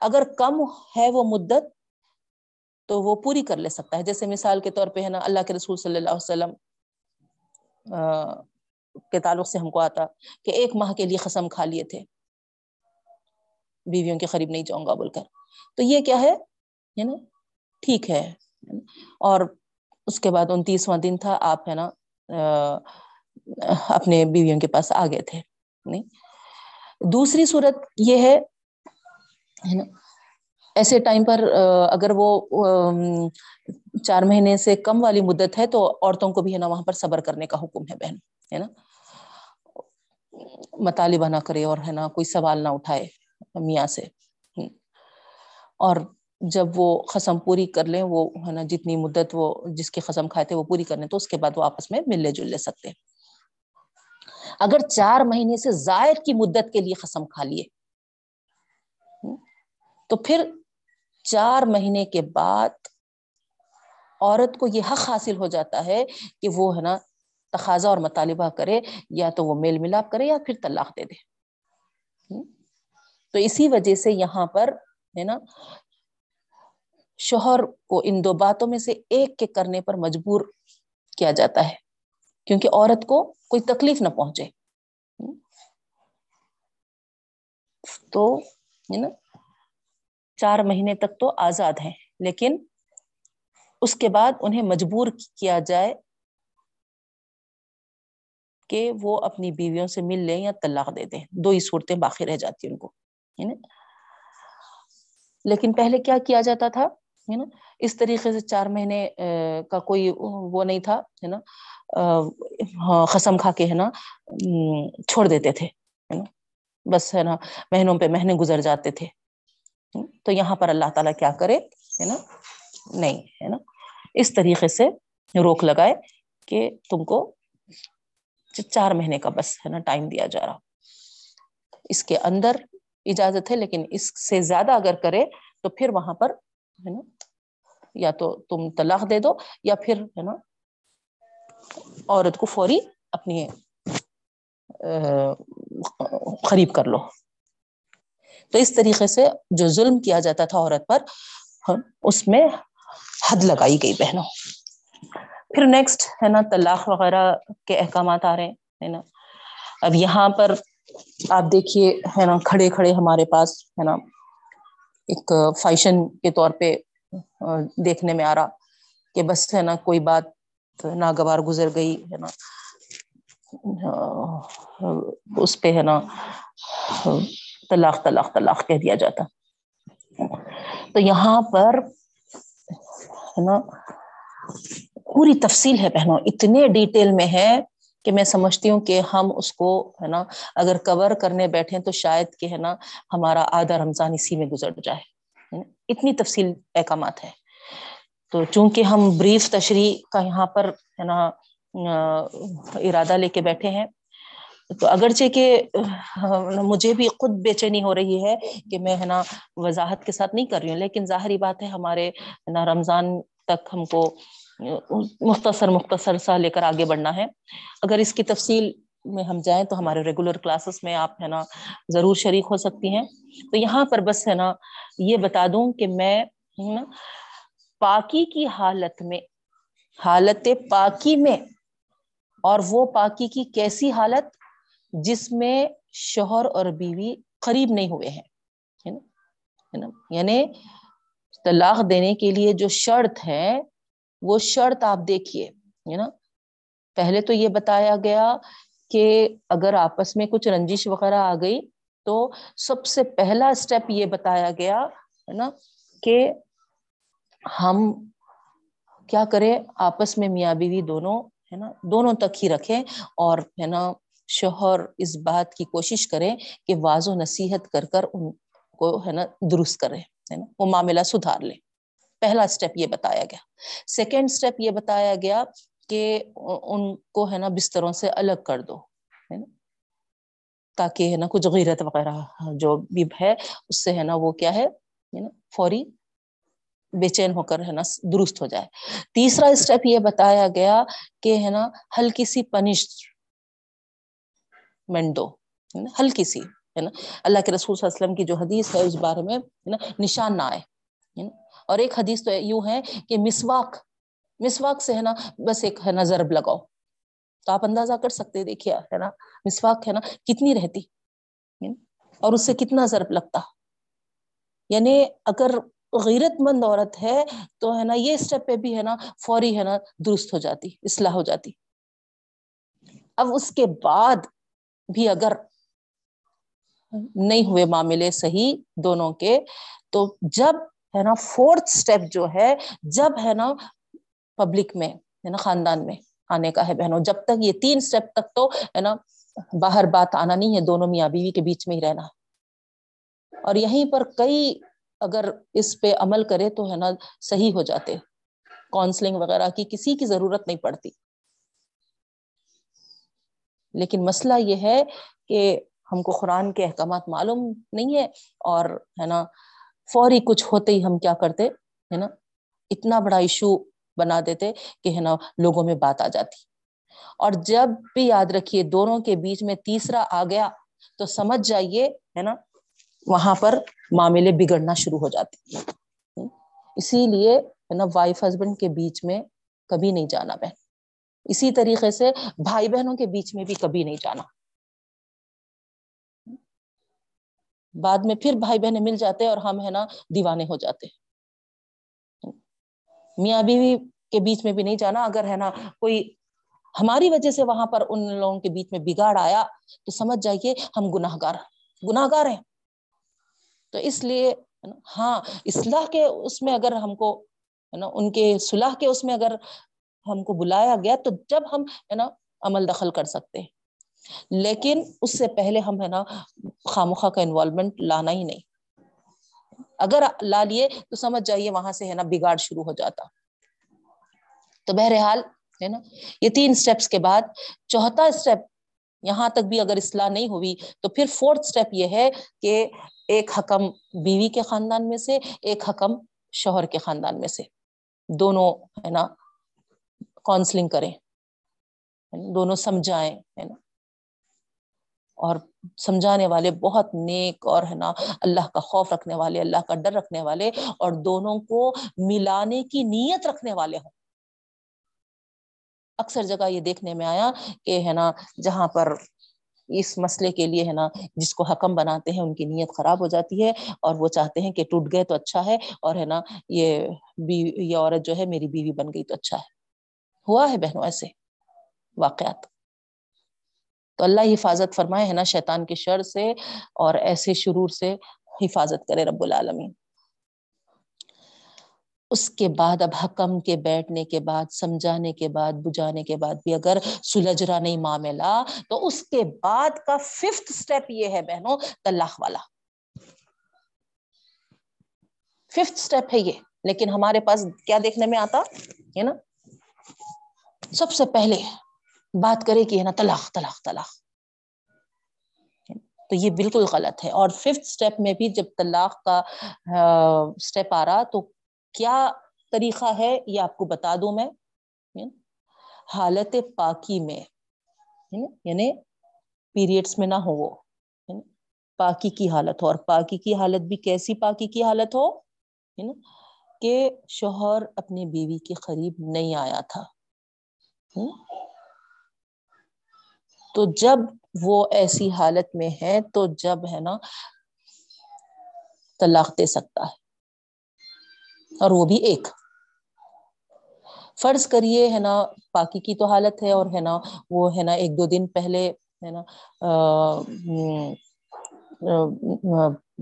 اگر کم ہے وہ مدت، تو وہ پوری کر لے سکتا ہے۔ جیسے مثال کے طور پہ ہے نا، اللہ کے رسول صلی اللہ علیہ وسلم کے تعلق سے ہم کو آتا کہ ایک ماہ کے لیے قسم کھا لیے تھے۔ بیویوں کے قریب نہیں جاؤں گا بول کر۔ تو یہ کیا ہے؟ نا، ٹھیک ہے۔ اور اس کے بعد انتیسواں دن تھا، آپ ہے نا اپنے بیویوں کے پاس آ گئے تھے۔ نہیں؟ دوسری صورت یہ ہے نا، ایسے ٹائم پر اگر وہ چار مہینے سے کم والی مدت ہے تو عورتوں کو بھی ہے نا وہاں پر صبر کرنے کا حکم ہے بہن، ہے نا۔ مطالبہ نہ کرے اور ہے نا کوئی سوال نہ اٹھائے میاں سے۔ اور جب وہ قسم پوری کر لیں، وہ ہے نا جتنی مدت وہ جس کی قسم کھائے تھے وہ پوری کر لیں تو اس کے بعد وہ آپس میں ملنے جل لے سکتے اگر چار مہینے سے زائد کی مدت کے لیے قسم کھا لیے۔ تو پھر چار مہینے کے بعد عورت کو یہ حق حاصل ہو جاتا ہے کہ وہ ہے نا تقاضا اور مطالبہ کرے، یا تو وہ میل ملاپ کرے یا پھر طلاق دے دے۔ تو اسی وجہ سے یہاں پر ہے نا شوہر کو ان دو باتوں میں سے ایک کے کرنے پر مجبور کیا جاتا ہے۔ کیونکہ عورت کو کوئی تکلیف نہ پہنچے۔ تو ہے نا، چار مہینے تک تو آزاد ہیں، لیکن اس کے بعد انہیں مجبور کیا جائے کہ وہ اپنی بیویوں سے مل لیں یا طلاق دے دیں۔ دو ہی صورتیں باقی رہ جاتی ان کو لیکن پہلے کیا کیا جاتا تھا نا، اس طریقے سے چار مہینے کا کوئی وہ نہیں تھا، ہے نا۔ ہاں، قسم کھا کے ہے نا چھوڑ دیتے تھے بس ہے نا، مہینوں پہ مہینے گزر جاتے تھے۔ تو یہاں پر اللہ تعالیٰ کیا کرے، ہے نا؟ نہیں، ہے نا؟ اس طریقے سے روک لگائے کہ تم کو چار مہینے کا بس، ہے نا، ٹائم دیا جا رہا۔ اس کے اندر اجازت ہے، لیکن اس سے زیادہ اگر کرے تو پھر وہاں پر، ہے نا، یا تو تم طلاق دے دو، یا پھر، ہے نا عورت کو فوری اپنی قریب کر لو۔ تو اس طریقے سے جو ظلم کیا جاتا تھا عورت پر اس میں حد لگائی گئی بہنوں۔ پھر نیکسٹ ہے نا، طلاق وغیرہ کے احکامات آ رہے ہیں نا۔ اب یہاں پر آپ دیکھیے، ہے نا، کھڑے کھڑے ہمارے پاس، ہے نا، ایک فیشن کے طور پہ دیکھنے میں آ رہا کہ بس ہے نا، کوئی بات ناگوار گزر گئی، ہے نا؟ اس پہ، ہے نا، طلاق طلاق طلاق کہہ دیا جاتا۔ تو یہاں پر، ہے نا، پوری تفصیل ہے بہنوں، اتنے ڈیٹیل میں ہے کہ میں سمجھتی ہوں کہ ہم اس کو، ہے نا، اگر کور کرنے بیٹھے تو شاید کہ، ہے نا، ہمارا آدھا رمضان اسی میں گزر جائے۔ اتنی تفصیل احکامات ہے تو چونکہ ہم بریف تشریح کا یہاں پر ہے نا ارادہ لے کے بیٹھے ہیں، تو اگرچہ کہ مجھے بھی خود بے چینی ہو رہی ہے کہ میں ہے نا وضاحت کے ساتھ نہیں کر رہی ہوں، لیکن ظاہری بات ہے ہمارے نا رمضان تک ہم کو مختصر مختصر سا لے کر آگے بڑھنا ہے۔ اگر اس کی تفصیل میں ہم جائیں تو ہمارے ریگولر کلاسز میں آپ ہے نا ضرور شریک ہو سکتی ہیں۔ تو یہاں پر بس ہے نا یہ بتا دوں کہ میں نا پاکی کی حالت میں، حالت پاکی میں، اور وہ پاکی کی کیسی حالت جس میں شوہر اور بیوی قریب نہیں ہوئے ہیں یعنی طلاق دینے کے لیے جو شرط ہے، وہ شرط آپ دیکھیے، ہے نا؟ پہلے تو یہ بتایا گیا کہ اگر آپس میں کچھ رنجش وغیرہ آ گئی تو سب سے پہلا اسٹیپ یہ بتایا گیا، ہے نا؟ کہ ہم کیا کریں؟ آپس میں میاں بیوی دونوں، ہے نا، دونوں تک ہی رکھیں اور، ہے نا، شوہر اس بات کی کوشش کرے کہ واض و نصیحت کر کر ان کو، ہے نا، درست کرے ہے نا، وہ معاملہ سدھار لے پہلا اسٹیپ یہ بتایا گیا۔ سیکنڈ اسٹیپ یہ بتایا گیا کہ ان کو، ہے نا، بستروں سے الگ کر دو، ہے نا، تاکہ، ہے نا، کچھ غیرت وغیرہ جو بھی ہے، اس سے، ہے نا، وہ کیا ہے نا، فوری بے چین ہو کر ہے نا درست ہو جائے۔ تیسرا اسٹیپ یہ بتایا گیا کہ ہے نا ہلکی سی پنش دو ہلکی سی، ہے نا۔ اللہ کے رسول صلی اللہ علیہ وسلم کی جو حدیث ہے اس بارے میں نا، نشان نہ آئے اور ایک حدیث تو یوں ہے کہ مسواک مسواک سے ہے نا بس ایک ہے نا ضرب لگاؤ۔ تو آپ اندازہ کر سکتے دیکھیے، ہے نا، مسواک ہے نا کتنی رہتی اور اس سے کتنا ضرب لگتا۔ یعنی اگر غیرت مند عورت ہے تو ہے نا یہ اسٹیپ پہ بھی ہے نا فوری ہے نا درست ہو جاتی، اصلاح ہو جاتی۔ اب اس کے بعد بھی اگر نہیں ہوئے معاملے صحیح دونوں کے، تو جب ہے نا فورتھ اسٹیپ جو ہے، جب ہے نا پبلک میں، ہے نا خاندان میں آنے کا ہے بہنوں، جب تک یہ تین اسٹیپ تک تو ہے نا باہر بات آنا نہیں ہے، دونوں میاں بیوی کے بیچ میں ہی رہنا۔ اور یہیں پر کئی اگر اس پہ عمل کرے تو ہے نا صحیح ہو جاتے۔ کاؤنسلنگ وغیرہ کی کسی کی ضرورت نہیں پڑتی۔ لیکن مسئلہ یہ ہے کہ ہم کو قرآن کے احکامات معلوم نہیں ہے اور ہے نا فوری کچھ ہوتے ہی ہم کیا کرتے، ہے نا، اتنا بڑا ایشو بنا دیتے کہ ہے نا لوگوں میں بات آ جاتی۔ اور جب بھی یاد رکھیے، دونوں کے بیچ میں تیسرا آ گیا تو سمجھ جائیے، ہے نا وہاں پر معاملے بگڑنا شروع ہو جاتے اسی لیے ہے نا وائف ہسبینڈ کے بیچ میں کبھی نہیں جانا بہن۔ اسی طریقے سے بھائی بہنوں کے بیچ میں بھی کبھی نہیں جانا۔ بعد میں پھر بھائی بہنیں مل جاتے اور ہم ہے نا دیوانے ہو جاتے۔ میاں بیوی کے بیچ میں بھی نہیں جانا۔ اگر ہے نا کوئی ہماری وجہ سے وہاں پر ان لوگوں کے بیچ میں بگاڑ آیا تو سمجھ جائیے ہم گناہ گار گناہ گار ہیں۔ تو اس لیے ہاں اصلاح کے اس میں اگر ہم کو ہے نا ان کے صلاح کے اس میں اگر ہم کو بلایا گیا تو جب ہم ہے نا عمل دخل کر سکتے ہیں۔ لیکن اس سے پہلے ہم ہے نا خامخواہ کا انوالومنٹ لانا ہی نہیں۔ اگر لا لیے تو سمجھ جائیے وہاں سے ہے نا بگاڑ شروع ہو جاتا۔ تو بہرحال ہے نا یہ تین اسٹیپس کے بعد، چوتھا اسٹیپ یہاں تک بھی اگر اصلاح نہیں ہوئی تو پھر فورتھ اسٹیپ یہ ہے کہ ایک حکم بیوی کے خاندان میں سے، ایک حکم شوہر کے خاندان میں سے۔ دونوں، ہے نا کاؤنسلنگ کریں دونوں سمجھائیں، ہے نا۔ اور سمجھانے والے بہت نیک اور، ہے نا، اللہ کا خوف رکھنے والے، اللہ کا ڈر رکھنے والے اور دونوں کو ملانے کی نیت رکھنے والے ہوں۔ اکثر جگہ یہ دیکھنے میں آیا کہ، ہے نا، جہاں پر اس مسئلے کے لیے ہے نا، جس کو حکم بناتے ہیں، ان کی نیت خراب ہو جاتی ہے اور وہ چاہتے ہیں کہ ٹوٹ گئے تو اچھا ہے اور ہے نا، یہ بیوی یہ عورت جو ہے میری بیوی بن گئی تو اچھا ہے۔ ہوا ہے بہنوں ایسے واقعات۔ تو اللہ حفاظت فرمائے ہے نا، شیطان کے شر سے اور ایسے شرور سے حفاظت کرے رب العالمین۔ اس کے بعد اب حکم کے بیٹھنے کے بعد، سمجھانے کے بعد بجانے کے بعد بھی اگر سلجھ رہا نہیں معاملہ، تو اس کے بعد کا ففتھ اسٹیپ یہ ہے بہنوں، طلاق والا۔ ففتھ اسٹیپ ہے یہ۔ لیکن ہمارے پاس کیا دیکھنے میں آتا؟ ہے نا؟ سب سے پہلے بات کرے کہ ہے نا، طلاق طلاق طلاق۔ تو یہ بالکل غلط ہے۔ اور ففتھ اسٹیپ میں بھی جب طلاق کا اسٹیپ آ رہا، تو کیا طریقہ ہے یہ آپ کو بتا دوں میں؟ یعنی حالت پاکی میں یعنی, یعنی پیریڈس میں نہ ہو وہ یعنی پاکی کی حالت ہو، اور پاکی کی حالت بھی کیسی پاکی کی حالت ہو؟ کہ شوہر اپنی بیوی کے قریب نہیں آیا تھا۔ تو جب وہ ایسی حالت میں ہے تو جب ہے نا طلاق دے سکتا ہے۔ اور وہ بھی ایک۔ فرض کریے، ہے نا پاکی کی تو حالت ہے اور ہے نا، وہ ہے نا، ایک دو دن پہلے، ہے نا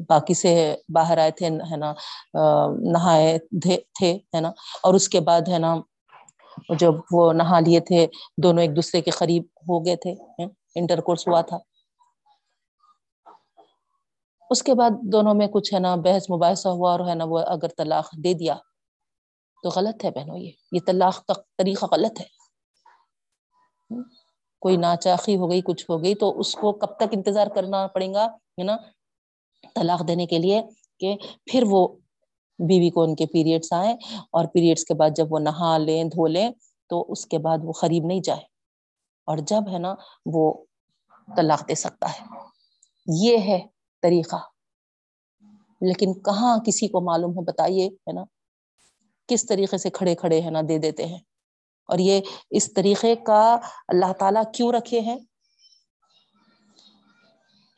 باقی سے باہر آئے تھے، ہے نا نہائے تھے ہے نا، اور اس کے بعد، ہے نا، جب وہ نہا لیے تھے، دونوں ایک دوسرے کے قریب ہو گئے تھے انٹر کورس ہوا تھا۔ اس کے بعد دونوں میں کچھ ہے نا بحث مباحثہ ہوا اور ہے نا وہ اگر طلاق دے دیا تو غلط ہے بہنوں، یہ یہ طلاق کا طریقہ غلط ہے۔ کوئی ناچاخی ہو گئی، کچھ ہو گئی تو اس کو کب تک انتظار کرنا پڑے گا، ہے نا، طلاق دینے کے لیے کہ پھر وہ بیوی کو ان کے پیریڈس آئیں اور پیریڈس کے بعد جب وہ نہا لیں، دھو لیں تو اس کے بعد وہ قریب نہیں جائے۔ اور جب ہے نا وہ طلاق دے سکتا ہے۔ یہ ہے طریقہ۔ لیکن کہاں کسی کو معلوم ہو بتائیے، ہے نا؟ کس طریقے سے کھڑے کھڑے، ہے نا، دے دیتے ہیں۔ اور یہ اس طریقے کا اللہ تعالی کیوں رکھے ہیں؟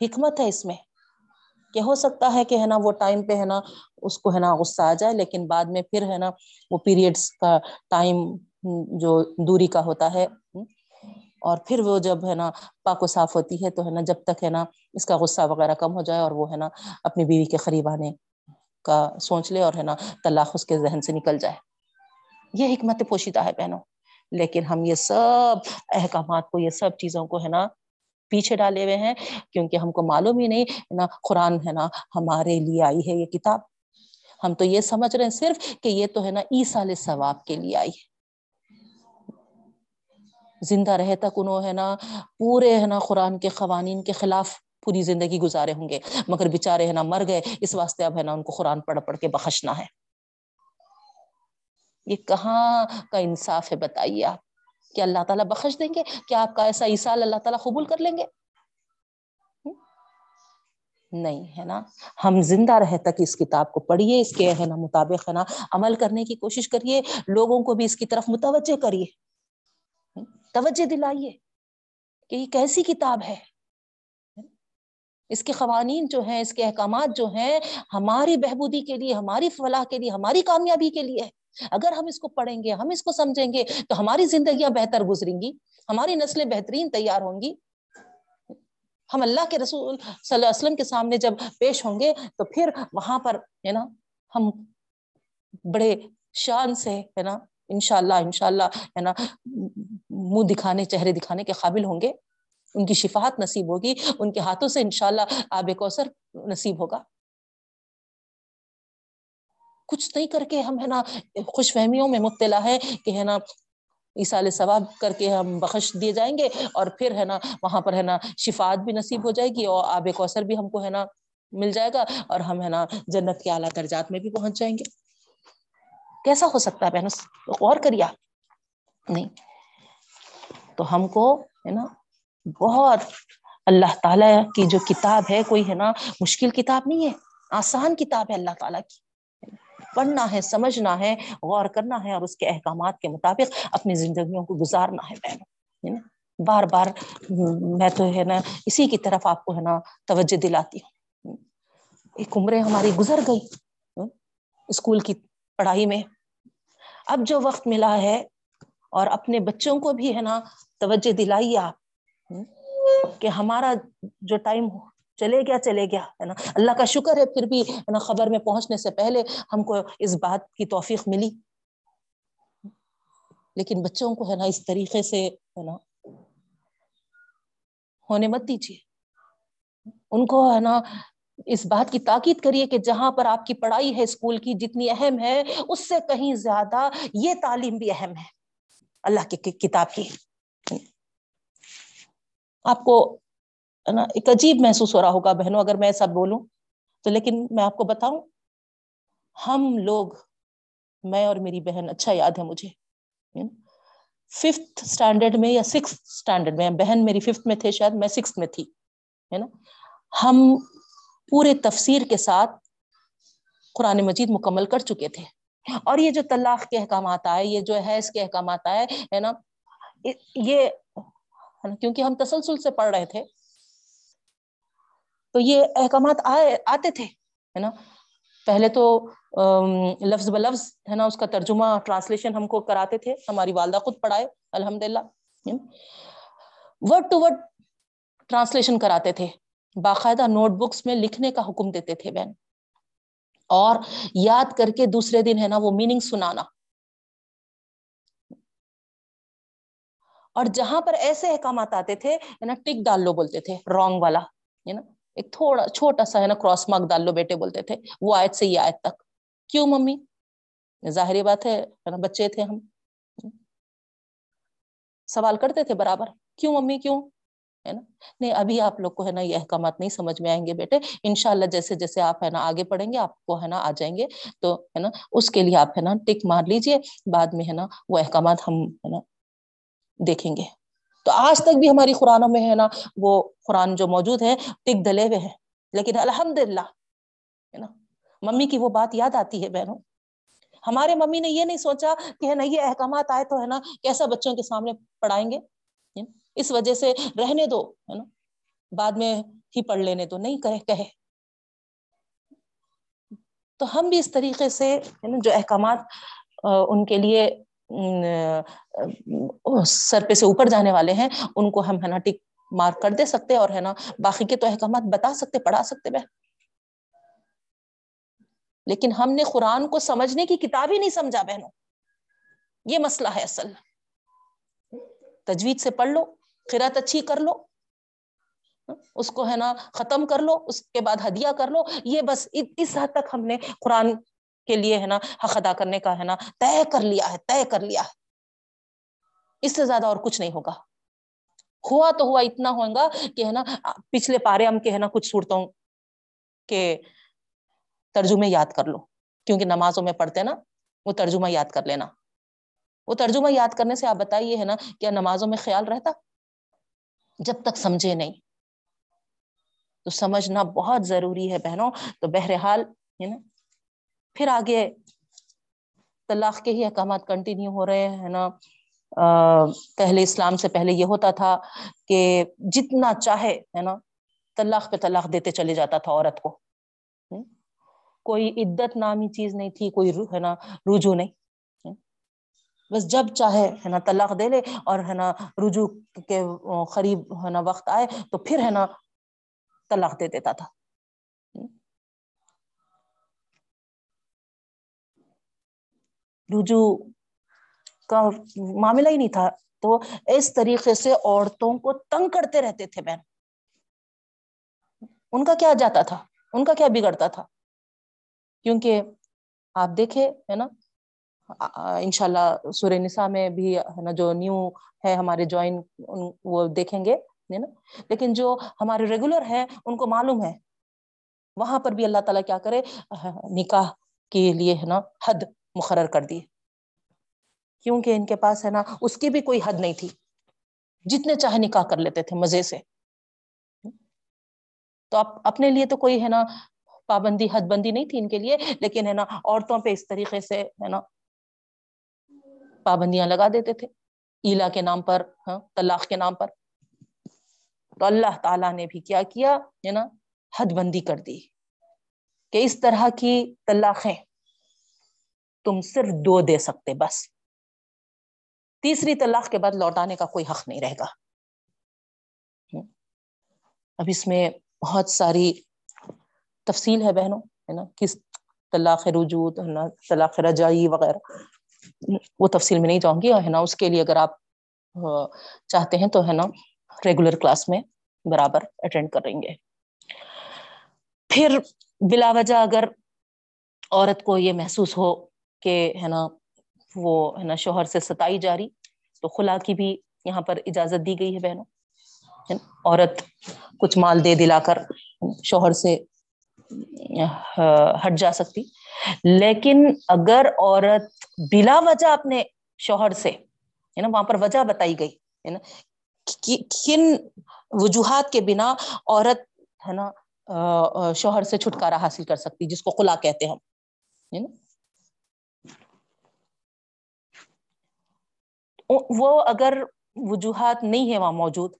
حکمت ہے اس میں۔ کہ ہو سکتا ہے کہ، ہے نا، وہ ٹائم پہ، ہے نا، اس کو، ہے نا، غصہ آ جائے، لیکن بعد میں پھر، ہے نا، وہ پیریڈس کا ٹائم، جو دوری کا ہوتا ہے اور پھر وہ جب ہے نا پاک و صاف ہوتی ہے تو ہے نا جب تک ہے نا اس کا غصہ وغیرہ کم ہو جائے اور وہ ہے نا اپنی بیوی کے قریب آنے کا سوچ لے اور ہے نا طلاق اس کے ذہن سے نکل جائے۔ یہ حکمت پوشیدہ ہے بہنوں۔ لیکن ہم یہ سب احکامات کو، یہ سب چیزوں کو ہے نا پیچھے ڈالے ہوئے ہیں کیونکہ ہم کو معلوم ہی نہیں نا قرآن ہے نا ہمارے لیے آئی ہے یہ کتاب۔ ہم تو یہ سمجھ رہے ہیں صرف کہ یہ تو ہے نا عیسال ثواب کے لیے آئی ہے۔ زندہ رہے تک انہوں ہے نا، پورے ہے نا قرآن کے قوانین کے خلاف پوری زندگی گزارے ہوں گے۔ مگر بےچارے ہے نا مر گئے، اس واسطے اب ہے نا ان کو قرآن پڑھ پڑھ کے بخشنا ہے۔ یہ کہاں کا انصاف ہے بتائیے آپ؟ کیا اللہ تعالیٰ بخش دیں گے؟ کیا آپ کا ایسا عیسال اللہ تعالیٰ قبول کر لیں گے؟ نہیں ہے نا۔ ہم زندہ رہے تک اس کتاب کو پڑھیے، اس کے ہے نا مطابق ہے نا عمل کرنے کی کوشش کریے، لوگوں کو بھی اس کی طرف متوجہ کریے۔ توجہ دلائیے کہ یہ کیسی کتاب ہے؟ اس کے قوانین جو ہیں، اس کے احکامات جو ہیں، ہماری بہبودی کے لیے، ہماری فلاح کے لیے، ہماری کامیابی کے لیے اگر ہم اس کو پڑھیں گے، ہم اس کو سمجھیں گے، تو ہماری زندگیاں بہتر گزریں گی، ہماری نسلیں بہترین تیار ہوں گی۔ ہم اللہ کے رسول صلی اللہ علیہ وسلم کے سامنے جب پیش ہوں گے، تو پھر وہاں پر ہے نا، ہم بڑے شان سے ہے نا انشاءاللہ انشاءاللہ، ہے نا، منہ دکھانے، چہرے دکھانے کے قابل ہوں گے۔ ان کی شفاعت نصیب ہوگی، ان کے ہاتھوں سے انشاءاللہ آب کوثر نصیب ہوگا۔ کچھ نہیں کر کے ہم، ہے نا خوش فہمیوں میں مبتلا ہے کہ، ہے نا عیسال ثواب کر کے ہم بخش دیے جائیں گے اور پھر، ہے نا، وہاں پر، ہے نا، شفاعت بھی نصیب ہو جائے گی اور آب کوثر بھی ہم کو، ہے نا، مل جائے گا اور ہم، ہے نا، جنت کے اعلیٰ درجات میں بھی پہنچ جائیں گے۔ کیسا ہو سکتا ہے بہن؟ غور کریا نہیں۔ تو ہم کو ہے نا بہت اللہ تعالی کی جو کتاب ہے، کوئی ہے نا مشکل کتاب نہیں ہے۔ آسان کتاب ہے اللہ تعالیٰ کی۔ پڑھنا ہے، سمجھنا ہے، غور کرنا ہے اور اس کے احکامات کے مطابق اپنی زندگیوں کو گزارنا ہے بہنوں بار بار میں تو ہے نا اسی کی طرف آپ کو ہے نا توجہ دلاتی ہوں۔ ایک عمریں ہماری گزر گئی۔ اسکول کی پڑھائی میں۔ اب جو وقت ملا ہے اور اپنے بچوں کو بھی ہے نا توجہ دلائیے آپ کہ ہمارا جو ٹائم چلے گیا چلے گیا، ہے نا۔ اللہ کا شکر ہے، پھر بھی ہے نا خبر میں پہنچنے سے پہلے ہم کو اس بات کی توفیق ملی۔ لیکن بچوں کو ہے نا اس طریقے سے ہے نا ہونے مت دیجیے۔ ان کو ہے نا اس بات کی تاکید کریے کہ جہاں پر آپ کی پڑھائی ہے، اسکول کی جتنی اہم ہے، اس سے کہیں زیادہ یہ تعلیم بھی اہم ہے۔ اللہ کی کتاب کی۔ آپ کو نا، ایک عجیب محسوس ہو رہا ہوگا بہنوں، اگر میں ایسا بولوں تو، لیکن میں آپ کو بتاؤں، ہم لوگ، میں اور میری بہن اچھا یاد ہے مجھے۔ ففتھ اسٹینڈرڈ میں یا سکس اسٹینڈرڈ میں، بہن میری ففتھ میں تھے شاید، میں سکس میں تھی، ہے نا۔ ہم پورے تفسیر کے ساتھ قرآن مجید مکمل کر چکے تھے۔ اور یہ جو طلاق کے احکامات آئے، یہ جو حیض کے احکامات آئے، ہے نا، یہ کیونکہ ہم تسلسل سے پڑھ رہے تھے، تو یہ احکامات آئے، آتے تھے، ہے نا۔ پہلے تو لفظ ب لفظ ہے نا، اس کا ترجمہ، ٹرانسلیشن ہم کو کراتے تھے، ہماری والدہ خود پڑھائے الحمد للہ ورڈ ٹو ورڈ ٹرانسلیشن کراتے تھے۔ باقاعدہ نوٹ بکس میں لکھنے کا حکم دیتے تھے بہن۔ اور یاد کر کے دوسرے دن ہے نا وہ میننگ سنانا۔ اور جہاں پر ایسے احکامات آتے تھے نا، ٹک ڈال لو بولتے تھے رانگ والا، ہے نا، ایک تھوڑا، چھوٹا سا ہے نا کراس مارک ڈال لو بیٹے بولتے تھے، وہ آیت سے یہ آیت تک۔ کیوں ممی؟ ظاہری بات ہے نا، بچے تھے ہم۔ سوال کرتے تھے برابر۔ کیوں ممی؟ کیوں؟ ہے نا؟ نہیں، ابھی آپ لوگ کو ہے نا یہ احکامات نہیں سمجھ میں آئیں گے بیٹے۔ ان شاء اللہ جیسے جیسے آپ ہے نا آگے پڑھیں گے، آپ کو ہے نا آ جائیں گے۔ تو ہے نا، اس کے لیے آپ ہے نا ٹک مار لیجیے بعد میں ہے نا وہ احکامات ہم ہے نا دیکھیں گے۔ تو آج تک بھی ہماری قرآنوں میں ہے نا وہ قرآن جو موجود ہے ٹک دلے ہوئے ہیں۔ لیکن الحمد للہ ہے نا، ممی کی وہ بات یاد آتی ہے بہنوں۔ ہمارے ممی نے یہ نہیں سوچا کہ ہے نا یہ احکامات آئے تو ہے نا کیسا بچوں کے سامنے پڑھائیں گے؟ اس وجہ سے رہنے دو، ہے نا؟ بعد میں ہی پڑھ لینے دو، نہیں کرے کہے تو ہم بھی اس طریقے سے جو احکامات ان کے لیے سر پہ سے اوپر جانے والے ہیں، ان کو ہم، ہے نا، ٹک مارک کر دے سکتے اور، ہے نا، باقی کے تو احکامات بتا سکتے، پڑھا سکتے بہ لیکن ہم نے قرآن کو سمجھنے کی کتاب ہی نہیں سمجھا، بہنوں۔ یہ مسئلہ ہے اصل۔ تجوید سے پڑھ لو۔ قرت اچھی کر لو، اس کو ہے نا ختم کر لو، اس کے بعد ہدیہ کر لو۔ یہ بس اس حد تک ہم نے قرآن کے لیے ہے نا حق ادا کرنے کا ہے نا طے کر لیا ہے، طے کر لیا ہے۔ اس سے زیادہ اور کچھ نہیں ہوگا۔ ہوا تو ہوا اتنا ہوگا کہ ہے نا پچھلے پارے ہم کے ہے نا کچھ صورتوں کے ترجمے یاد کر لو۔ کیونکہ نمازوں میں پڑھتے نا، وہ ترجمہ یاد کر لینا۔ وہ ترجمہ یاد کرنے سے آپ بتائیے ہے نا، کیا نمازوں میں خیال رہتا؟ جب تک سمجھے نہیں۔ تو سمجھنا بہت ضروری ہے بہنوں۔ تو بہرحال، ہے نا، پھر آگے طلاق کے ہی احکامات کنٹینیو ہو رہے ہیں نا۔ پہلے اسلام سے پہلے یہ ہوتا تھا کہ جتنا چاہے، ہے نا، طلاق پہ طلاق دیتے چلے جاتا تھا عورت کو۔ کوئی عدت نامی چیز نہیں تھی، کوئی ہے نا، رجوع نہیں۔ بس جب چاہے، ہے نا، طلاق دے لے اور ہے نا رجوع کے قریب ہے نا وقت آئے تو پھر ہے نا طلاق دے دیتا تھا۔ رجوع کا معاملہ ہی نہیں تھا۔ تو اس طریقے سے عورتوں کو تنگ کرتے رہتے تھے بہن۔ ان کا کیا جاتا تھا؟ ان کا کیا بگڑتا تھا؟ کیونکہ آپ دیکھے ہے نا انشاء اللہ سورہ نساء میں بھی ہے نا، جو نیو ہے ہمارے جوائن وہ دیکھیں گے نا؟ لیکن جو ہمارے ریگولر ہیں، ان کو معلوم ہے۔ وہاں پر بھی اللہ تعالیٰ کیا کرے نکاح کے لیے ہے نا، حد مقرر کر دی۔ کیونکہ ان کے پاس ہے نا، اس کی بھی کوئی حد نہیں تھی۔ جتنے چاہے نکاح کر لیتے تھے مزے سے۔ تو اپنے لیے تو کوئی ہے نا، پابندی، حد بندی نہیں تھی ان کے لیے، لیکن ہے نا، عورتوں پہ اس طریقے سے ہے نا پابندیاں لگا دیتے تھے۔ ایلا کے نام پر ہاں طلاق کے نام پر۔ تو اللہ تعالیٰ نے بھی کیا کیا، ہے نا، حد بندی کر دی کہ اس طرح کی طلاقیں تم صرف دو دے سکتے، بس۔ تیسری طلاق کے بعد لوٹانے کا کوئی حق نہیں رہے گا۔ ہاں۔ اب اس میں بہت ساری تفصیل ہے بہنوں، ہے نا، کس طلاق رجوع، طلاق رجائی وغیرہ۔ وہ تفصیل میں نہیں جاؤں گی، ہے نا؟ اس کے لیے اگر آپ چاہتے ہیں تو، ہے نا ریگولر کلاس میں برابر اٹینڈ کریں گے۔ پھر بلا وجہ اگر عورت کو یہ محسوس ہو کہ، ہے نا، وہ، ہے نا، شوہر سے ستائی جاری تو خلا کی بھی یہاں پر اجازت دی گئی ہے بہنوں۔ عورت کچھ مال دے دلا کر شوہر سے ہٹ جا سکتی۔ لیکن اگر عورت بلا وجہ اپنے شوہر سے، ہے نا، وہاں پر وجہ بتائی گئی، ہے نا کن وجوہات کے بنا عورت، ہے نا شوہر سے چھٹکارا حاصل کر سکتی، جس کو خلا کہتے ہم وہ اگر وجوہات نہیں ہے وہاں موجود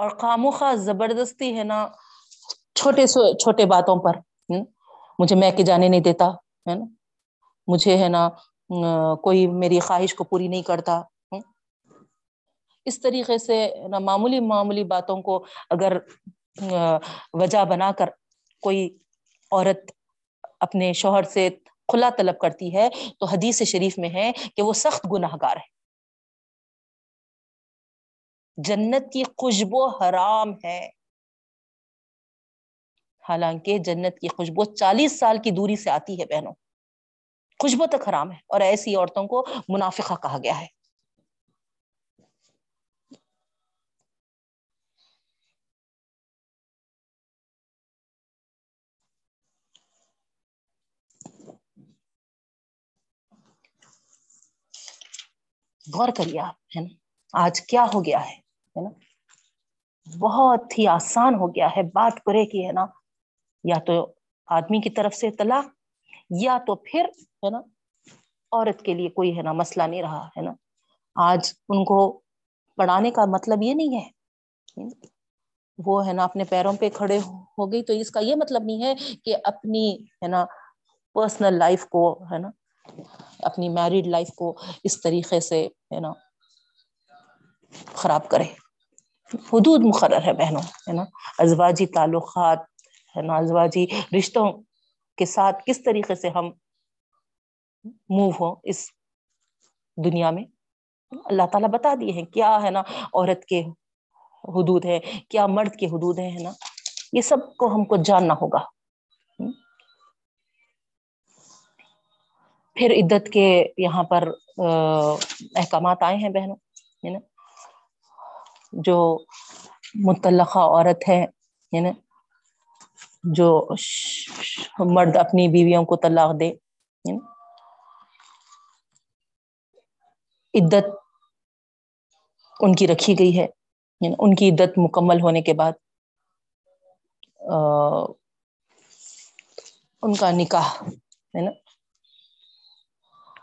اور خاموخواہ زبردستی، ہے نا، چھوٹے چھوٹے باتوں پر مجھے میں کے جانے نہیں دیتا، ہے نا؟ مجھے ہے نا کوئی میری خواہش کو پوری نہیں کرتا اس طریقے سے نا معمولی معمولی باتوں کو اگر وجہ بنا کر کوئی عورت اپنے شوہر سے کھلا طلب کرتی ہے تو حدیث شریف میں ہے کہ وہ سخت گناہ گار ہے۔ جنت کی خوشبو حرام ہے۔ حالانکہ جنت کی خوشبو چالیس سال کی دوری سے آتی ہے بہنوں۔ خوشبو تک حرام ہے اور ایسی عورتوں کو منافقہ کہا گیا ہے۔ غور کریے آپ ہے نا آج کیا ہو گیا ہے؟ نا؟ بہت ہی آسان ہو گیا ہے، بات کرے کی ہے نا یا تو آدمی کی طرف سے طلاق یا تو پھر ہے نا عورت کے لیے کوئی ہے نا مسئلہ نہیں رہا، ہے نا؟ آج ان کو پڑھانے کا مطلب یہ نہیں ہے۔ وہ ہے نا اپنے پیروں پہ کھڑے ہو گئی تو اس کا یہ مطلب نہیں ہے کہ اپنی ہے نا پرسنل لائف کو ہے نا، اپنی میریڈ لائف کو اس طریقے سے ہے نا خراب کرے۔ حدود مقرر ہے بہنوں، ہے نا؟ ازواجی تعلقات ہے نا ازواجی رشتوں کے ساتھ کس طریقے سے ہم موو ہو اس دنیا میں؟ اللہ تعالیٰ بتا دیے ہیں، کیا ہے نا عورت کے حدود ہے کیا مرد کے حدود ہے نا؟ یہ سب کو ہم کو جاننا ہوگا۔ پھر عدت کے یہاں پر احکامات آئے ہیں بہنوں، ہے نا؟ جو متعلقہ عورت ہے نا؟ جو مرد اپنی بیویوں کو طلاق دے۔ عدت ان کی رکھی گئی ہے۔ ان کی عدت مکمل ہونے کے بعد ان کا نکاح، ہے نا؟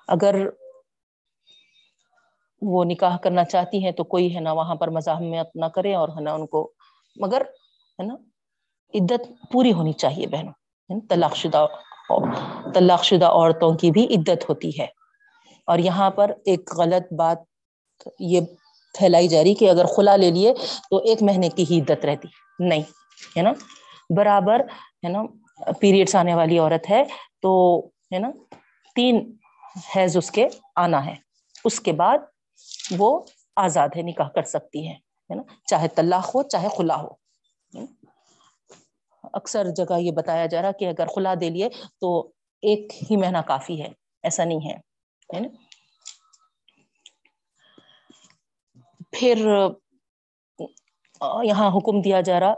اگر وہ نکاح کرنا چاہتی ہیں تو کوئی ہے نا وہاں پر مزاحمت نہ کرے اور ہے نا ان کو، مگر، ہے نا؟ عدت پوری ہونی چاہیے بہنوں طلاق شدہ طلاق شدہ عورتوں کی بھی عدت ہوتی ہے۔ اور یہاں پر ایک غلط بات یہ پھیلائی جا رہی کہ اگر خلا لے لیے تو ایک مہینے کی ہی عدت رہتی۔ نہیں، ہے نا؟ برابر، ہے نا، پیریڈس آنے والی عورت ہے تو، ہے نا، تین حیض اس کے آنا ہے۔ اس کے بعد وہ آزاد ہے، نکاح کر سکتی ہے نا؟ چاہے طلاق ہو، چاہے خلا ہو۔ اکثر جگہ یہ بتایا جا رہا کہ اگر خلا دے لیے تو ایک ہی مہینہ کافی ہے، ایسا نہیں ہے پھر، یہاں حکم دیا جا رہا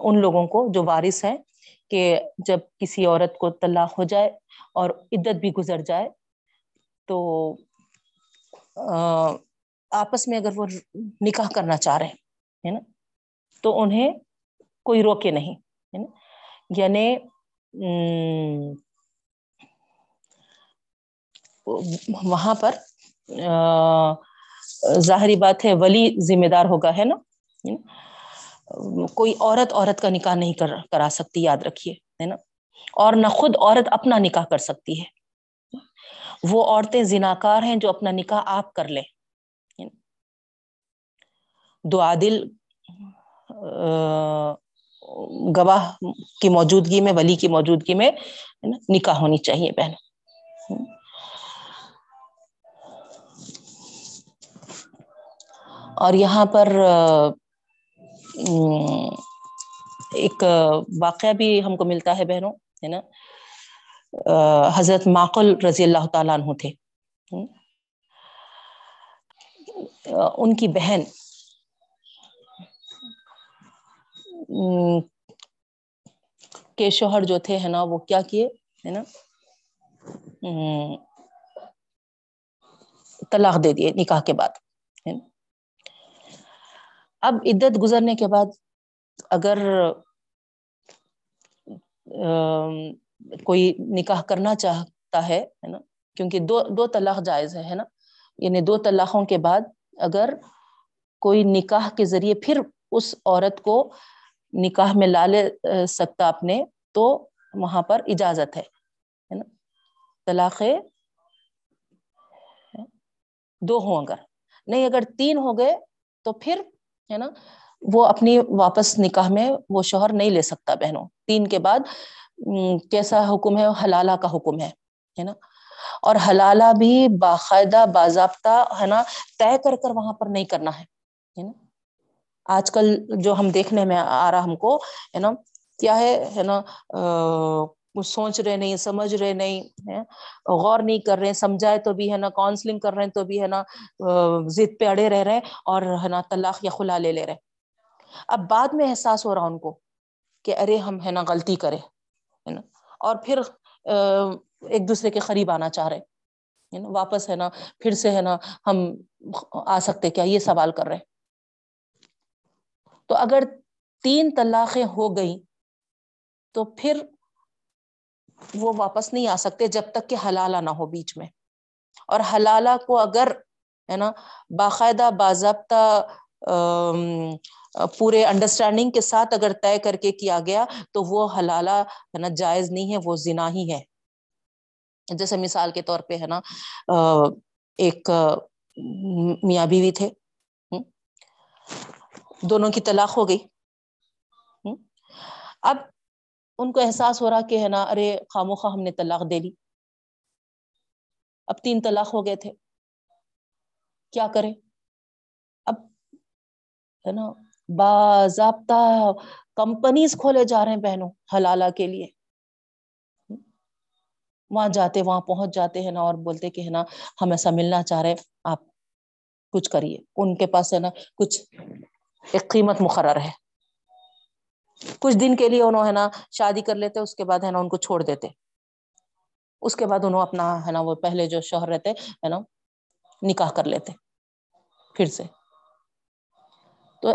ان لوگوں کو جو وارث ہیں کہ جب کسی عورت کو طلاق ہو جائے اور عدت بھی گزر جائے تو آپس میں اگر وہ نکاح کرنا چاہ رہے ہیں نا؟ تو انہیں کوئی روکے نہیں، ہے نا؟ یعنی وہاں پر ظاہری بات ہے، ولی ذمہ دار ہوگا، ہے نا؟ کوئی عورت عورت کا نکاح نہیں کرا سکتی، یاد رکھیے، ہے نا؟ اور نہ خود عورت اپنا نکاح کر سکتی ہے۔ وہ عورتیں زناکار ہیں جو اپنا نکاح آپ کر لیں۔ دو عادل گواہ کی موجودگی میں، ولی کی موجودگی میں نکاح ہونی چاہیے بہن۔ اور یہاں پر ایک واقعہ بھی ہم کو ملتا ہے بہنوں، ہے نا؟ حضرت معقل رضی اللہ تعالیٰ عنہ تھے۔ ان کی بہن کے شوہر جو تھے، ہے نا، وہ کیا کیے؟ ہے نا؟ طلاق دے دیے نکاح کے بعد اب عدت گزرنے کے بعد اگر کوئی نکاح کرنا چاہتا ہے نا؟ کیونکہ دو دو طلاق جائز ہے نا؟ یعنی دو طلاقوں کے بعد اگر کوئی نکاح کے ذریعے پھر اس عورت کو نکاح میں لا لے سکتا اپنے، تو وہاں پر اجازت ہے نا؟ طلاق دو ہوں اگر۔ نہیں، اگر تین ہو گئے تو پھر، ہے نا، وہ اپنی واپس نکاح میں وہ شوہر نہیں لے سکتا بہنوں۔ تین کے بعد کیسا حکم ہے؟ حلالہ کا حکم ہے نا؟ اور حلالہ بھی باقاعدہ باضابطہ، ہے نا، طے کر کر وہاں پر نہیں کرنا ہے نا؟ آج کل جو ہم دیکھنے میں آ رہا ہم کو، ہے نا، کیا ہے نا کچھ سوچ رہے نہیں، سمجھ رہے نہیں غور نہیں کر رہے، سمجھائے تو بھی، ہے نا کاؤنسلنگ کر رہے ہیں تو بھی، ہے نا ضد پہ اڑے رہ رہے اور، ہے نا، طلاق یا خلا لے لے رہے اب بعد میں احساس ہو رہا ان کو کہ ارے، ہم، ہے نا، غلطی کرے ہے نا۔ اور پھر ایک دوسرے کے قریب آنا چاہ رہے واپس، ہے نا، پھر سے، ہے نا، ہم آ سکتے، کیا یہ سوال کر رہے ہیں؟ تو اگر تین طلاقیں ہو گئی تو پھر وہ واپس نہیں آ سکتے جب تک کہ حلالہ نہ ہو بیچ میں۔ اور حلالہ کو اگر ہے نا باقاعدہ باضابطہ پورے انڈرسٹینڈنگ کے ساتھ اگر طے کر کے کیا گیا تو وہ حلالہ ہے نا جائز نہیں ہے، وہ زنا ہی ہے۔ جیسے مثال کے طور پہ ہے نا ایک میاں بیوی تھے۔ دونوں کی طلاق ہو گئی۔ اب ان کو احساس ہو رہا کہ ہے نا، ارے خاموخواہ ہم نے طلاق دے لی۔ اب تین طلاق ہو گئے تھے۔ کیا کرے اب ہے نا، باضابطہ کمپنیز کھولے جا رہے ہیں بہنوں، حلالہ کے لیے۔ وہاں جاتے، وہاں پہنچ جاتے ہیں نا اور بولتے کہ ہے نا، ہم ایسا ملنا چاہ رہے آپ کچھ کریے۔ ان کے پاس ہے نا کچھ ایک قیمت مقرر ہے۔ کچھ دن کے لیے انہوں ہے نا شادی کر لیتے، اس کے بعد ہے نا ان کو چھوڑ دیتے۔ اس کے بعد انہوں اپنا ہے نا وہ پہلے جو شوہر رہتے ہے نا، نکاح کر لیتے۔ پھر سے۔ تو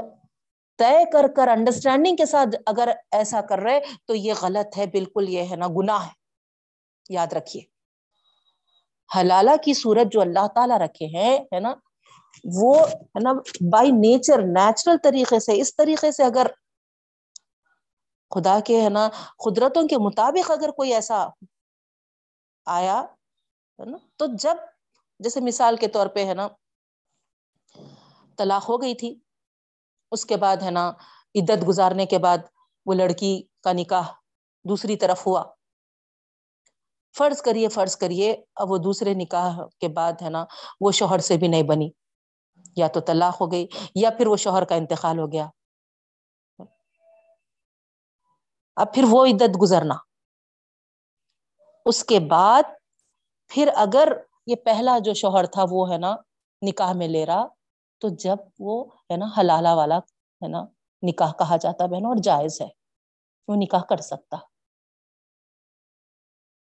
طے کر کر انڈرسٹینڈنگ کے ساتھ اگر ایسا کر رہے تو یہ غلط ہے، بالکل یہ ہے نا گناہ ہے۔ یاد رکھیے۔ حلالہ کی صورت جو اللہ تعالی رکھے ہیں، ہے نا وہ ہے نا بائی نیچر نیچرل طریقے سے، اس طریقے سے اگر خدا کے ہے نا قدرتوں کے مطابق اگر کوئی ایسا آیا ہے نا، تو جب جیسے مثال کے طور پہ ہے نا طلاق ہو گئی تھی، اس کے بعد ہے نا عدت گزارنے کے بعد وہ لڑکی کا نکاح دوسری طرف ہوا۔ فرض کریے فرض کریے، اب وہ دوسرے نکاح کے بعد ہے نا وہ شوہر سے بھی نہیں بنی۔ یا تو طلاق ہو گئی یا پھر وہ شوہر کا انتقال ہو گیا۔ اب پھر وہ عدت گزرنا۔ اس کے بعد پھر اگر یہ پہلا جو شوہر تھا وہ ہے نا نکاح میں لے رہا، تو جب وہ ہے نا حلالہ والا ہے نا نکاح کہا جاتا بہن اور جائز ہے، وہ نکاح کر سکتا۔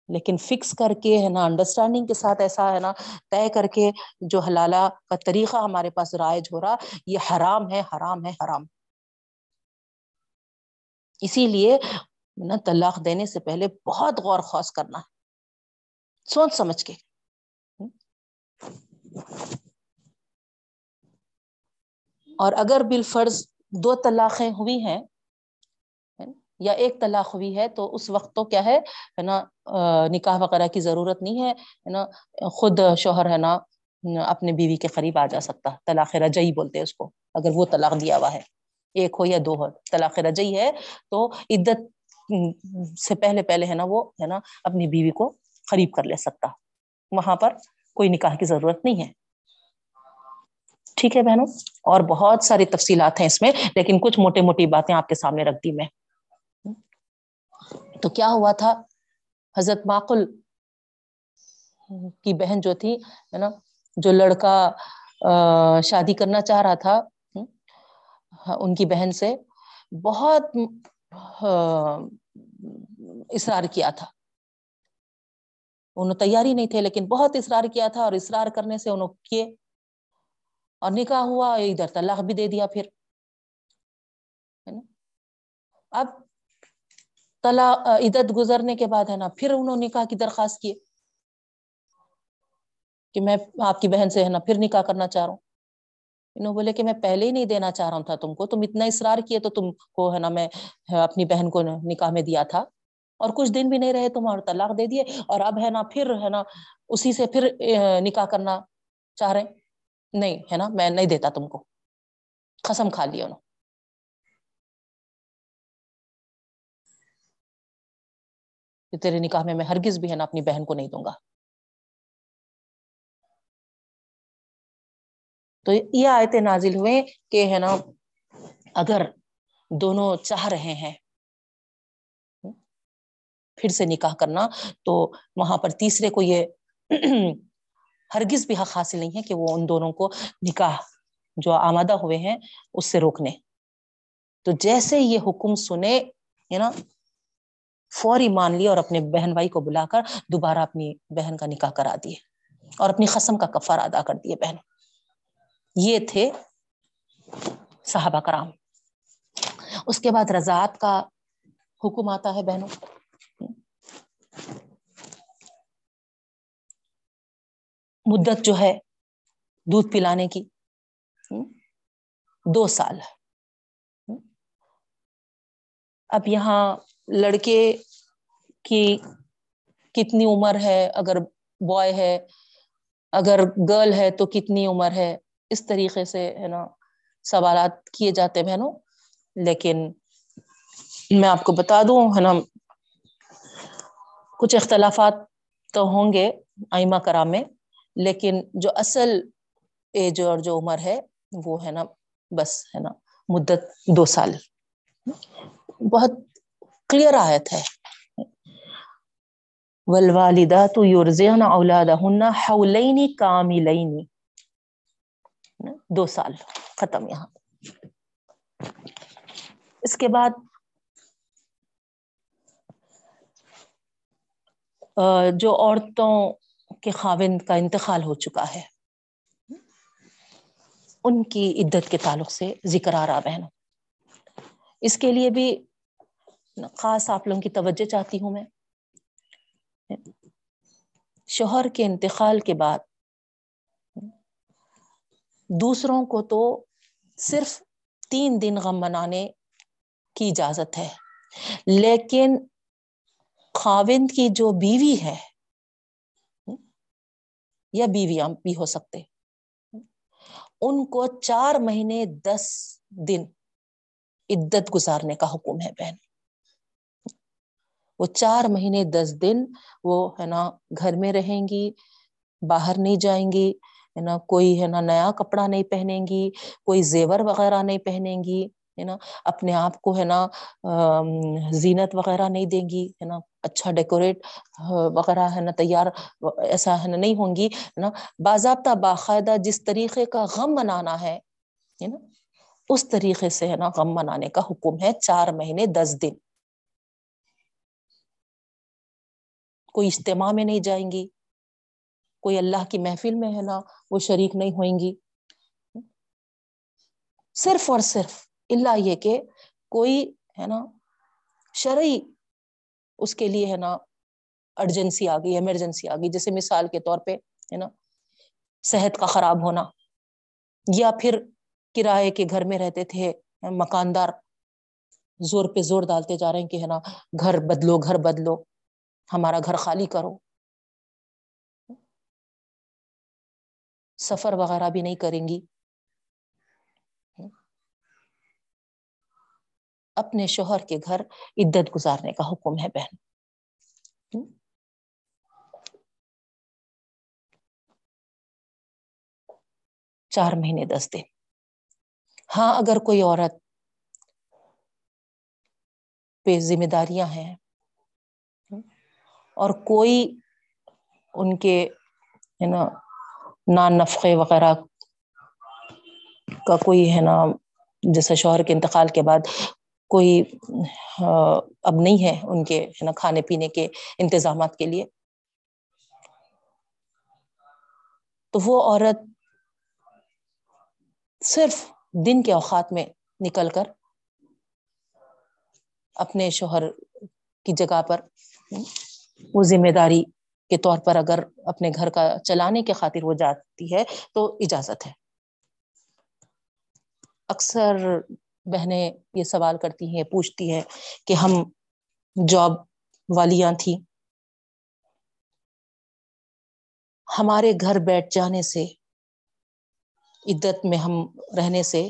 لیکن فکس کر کے ہے نا انڈرسٹینڈنگ کے ساتھ ایسا ہے نا، طے کر کے جو حلالہ کا طریقہ ہمارے پاس رائج ہو رہا، یہ حرام ہے حرام ہے، حرام۔ اسی لیے نا، طلاق دینے سے پہلے بہت غور خوص کرنا۔ ہے سوچ سمجھ کے۔ اور اگر بالفرض دو طلاقیں ہوئی ہیں یا ایک طلاق ہوئی ہے تو اس وقت تو کیا ہے ہے نا نکاح وغیرہ کی ضرورت نہیں ہے نا، خود شوہر، ہے نا، اپنے بیوی کے قریب آ جا سکتا، طلاق رجعی بولتے اس کو، اگر وہ طلاق دیا ہوا ہے، ایک ہو یا دو ہو، طلاق رجعی ہے تو عدت سے پہلے پہلے، ہے نا، وہ، ہے نا، اپنی بیوی کو قریب کر لے سکتا، وہاں پر کوئی نکاح کی ضرورت نہیں ہے۔ ٹھیک ہے بہنوں، اور بہت ساری تفصیلات ہیں اس میں، لیکن کچھ موٹے موٹی باتیں آپ کے سامنے رکھ دی میں۔ تو کیا ہوا تھا؟ حضرت معقل کی بہن جو تھی، ہے نا، جو لڑکا شادی کرنا چاہ رہا تھا ان کی بہن سے بہت اصرار کیا تھا۔ انہوں تیاری نہیں تھے، لیکن بہت اصرار کیا تھا اور اصرار کرنے سے انہوں کیے اور نکاح ہوا، ادھر طلاق بھی دے دیا پھر اب تلا عدت گزرنے کے بعد ہے نا، پھر انہوں نے نکاح کی درخواست کی کہ میں آپ کی بہن سے ہے نا، پھر نکاح کرنا چاہ رہا ہوں۔ انہوں بولے کہ میں پہلے ہی نہیں دینا چاہ رہا تھا تم کو، تم اتنا اصرار کیے تو تم کو ہے نا، میں اپنی بہن کو نکاح میں دیا تھا۔ اور کچھ دن بھی نہیں رہے تم اور طلاق دے دیے۔ اور اب ہے نا، پھر ہے نا، اسی سے پھر نکاح کرنا چاہ رہے نہیں ہے نا، میں نہیں دیتا تم کو۔ قسم کھا لیا انہوں۔ کہ تیرے نکاح میں میں ہرگز بھی ہے نا اپنی بہن کو نہیں دوں گا۔ تو یہ آیتیں نازل ہوئے کہ ہے نا اگر دونوں چاہ رہے ہیں پھر سے نکاح کرنا، تو وہاں پر تیسرے کو یہ ہرگز بھی حق حاصل نہیں ہے کہ وہ ان دونوں کو نکاح جو آمادہ ہوئے ہیں اس سے روکنے۔ تو جیسے یہ حکم سنے، ہے نا فوری مان لیا اور اپنے بہن بھائی کو بلا کر دوبارہ اپنی بہن کا نکاح کرا دیے اور اپنی قسم کا کفار ادا کر دیے بہن. یہ تھے صحابہ کرام. اس کے بعد رضاعت کا حکم آتا ہے بہنوں. مدت جو ہے دودھ پلانے کی. دو سال. اب یہاں لڑکے کی کتنی عمر ہے، اگر بوائے ہے، اگر گرل ہے تو کتنی عمر ہے؟ اس طریقے سے، ہے نا، سوالات کیے جاتے بہنوں۔ لیکن میں آپ کو بتا دوں، ہے نا، کچھ اختلافات تو ہوں گے آئمہ کرام میں، لیکن جو اصل ایج اور جو عمر ہے، وہ ہے نا، بس، ہے نا، مدت دو سال۔ بہت کلیئر آیت ہے والوالدات یرزعن اولادہن حولین کاملین دو سال ختم یہاں۔ اس کے بعد جو عورتوں کے خاوند کا انتقال ہو چکا ہے، ان کی عدت کے تعلق سے ذکر آ رہا بہنوں، اس کے لیے بھی خاص آپ لوگوں کی توجہ چاہتی ہوں میں۔ شوہر کے انتقال کے بعد دوسروں کو تو صرف تین دن غم منانے کی اجازت ہے، لیکن خاوند کی جو بیوی ہے یا بیویاں بھی ہو سکتے، ان کو چار مہینے دس دن عدت گزارنے کا حکم ہے بہن۔ وہ چار مہینے دس دن وہ ہے نا گھر میں رہیں گی، باہر نہیں جائیں گی، ہے نا کوئی ہے نا نیا کپڑا نہیں پہنیں گی، کوئی زیور وغیرہ نہیں پہنیں گی، ہے نا اپنے آپ کو ہے نا زینت وغیرہ نہیں دیں گی، ہے نا اچھا ڈیکوریٹ وغیرہ ہے نا تیار، ایسا ہے نا نہیں ہوں گی، ہے نا باضابطہ باقاعدہ جس طریقے کا غم منانا ہے نا، اس طریقے سے ہے نا غم منانے کا حکم ہے چار مہینے دس دن۔ کوئی اجتماع میں نہیں جائیں گی۔ کوئی اللہ کی محفل میں ہے نا، وہ شریک نہیں ہوئیں گی۔ صرف اور صرف اللہ یہ کہ کوئی ہے نا، شرعی اس کے لیے ہے نا ارجنسی آ گئی ایمرجنسی آ گئی۔ جیسے مثال کے طور پہ ہے نا، صحت کا خراب ہونا یا پھر کرائے کے گھر میں رہتے تھے مکاندار، زور پہ زور ڈالتے جا رہے ہیں کہ ہے نا، گھر بدلو گھر بدلو۔ ہمارا گھر خالی کرو۔ سفر وغیرہ بھی نہیں کریں گی۔ اپنے شوہر کے گھر عدت گزارنے کا حکم ہے بہن۔ چار مہینے دس دن۔ ہاں اگر کوئی عورت پہ ذمہ داریاں ہیں اور کوئی ان کے ہے نا نان نفقے وغیرہ کا کوئی ہے نا جیسے شوہر کے انتقال کے بعد کوئی اب نہیں ہے ان کے ہے نا کھانے پینے کے انتظامات کے لیے۔ تو وہ عورت صرف دن کے اوقات میں نکل کر اپنے شوہر کی جگہ پر وہ ذمہ داری کے طور پر اگر اپنے گھر کا چلانے کے خاطر وہ جاتی ہے تو اجازت ہے۔ اکثر بہنیں یہ سوال کرتی ہیں، پوچھتی ہیں کہ ہم جاب والیاں تھیں۔ ہمارے گھر بیٹھ جانے سے، عدت میں ہم رہنے سے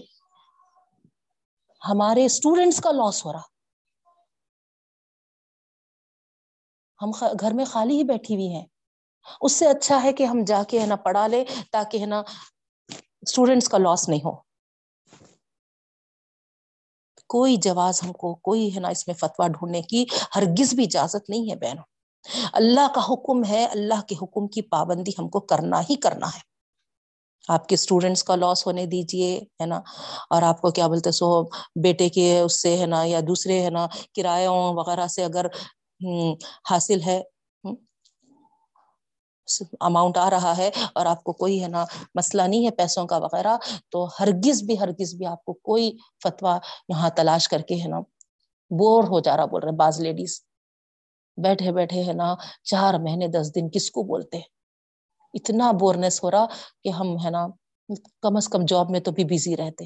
ہمارے اسٹوڈینٹس کا لاس ہو رہا۔ ہم گھر میں خالی ہی بیٹھی ہوئی ہیں۔ اس سے اچھا ہے کہ ہم جا کے ہے نا پڑھا لے تاکہ ہے نا اسٹوڈینٹس کا لاس نہیں ہو۔ کوئی جواز ہم کو، کوئی ہے نا اس میں فتوا ڈھونڈنے کی ہرگز بھی اجازت نہیں ہے بہنوں۔ اللہ کا حکم ہے، اللہ کے حکم کی پابندی ہم کو کرنا ہی کرنا ہے۔ آپ کے اسٹوڈینٹس کا لاس ہونے دیجیے ہے نا۔ اور آپ کو کیا بولتے سو بیٹے کے اس سے ہے نا یا دوسرے ہے نا کرایوں وغیرہ سے اگر حاصل ہے۔ اماؤنٹ آ رہا ہے اور آپ کو کوئی ہے نا مسئلہ نہیں ہے پیسوں کا وغیرہ، تو ہرگز بھی ہرگز بھی آپ کو کوئی فتوا یہاں تلاش کر کے ہے نا بور ہو جا رہا بول رہے بعض لیڈیز بیٹھے بیٹھے ہے نا چار مہینے، دس دن کس کو بولتے اتنا بورنس ہو رہا کہ ہم ہے نا کم از کم جاب میں تو بھی بزی رہتے۔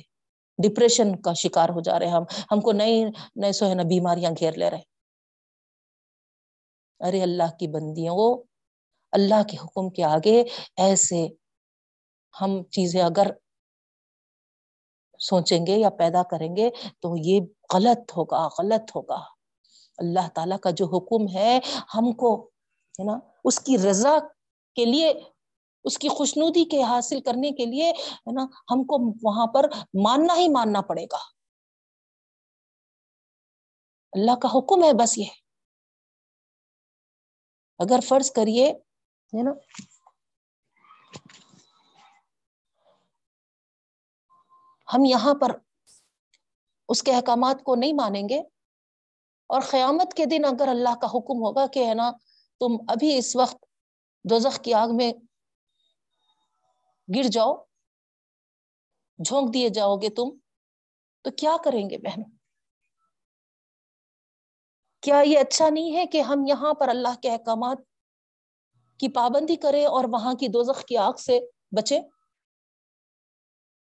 ڈپریشن کا شکار ہو جا رہے ہم۔ ہم کو نئی نئے سو ہے نا بیماریاں گھیر لے رہے۔ ارے اللہ کی بندیوں اللہ کے حکم کے آگے ایسے ہم چیزیں اگر سوچیں گے یا پیدا کریں گے تو یہ غلط ہوگا غلط ہوگا۔ اللہ تعالی کا جو حکم ہے ہم کو، ہے نا، اس کی رضا کے لیے، اس کی خوشنودی کے حاصل کرنے کے لیے، ہے نا، ہم کو وہاں پر ماننا ہی ماننا پڑے گا۔ اللہ کا حکم ہے بس یہ۔ اگر فرض کریے، ہے نا؟ ہم یہاں پر اس کے احکامات کو نہیں مانیں گے اور قیامت کے دن اگر اللہ کا حکم ہوگا کہ ہے نا، تم ابھی اس وقت دوزخ کی آگ میں گر جاؤ، جھونک دیے جاؤ گے تم، تو کیا کریں گے بہن کیا یہ اچھا نہیں ہے کہ ہم یہاں پر اللہ کے احکامات کی پابندی کرے اور وہاں کی دوزخ کی آگ سے بچے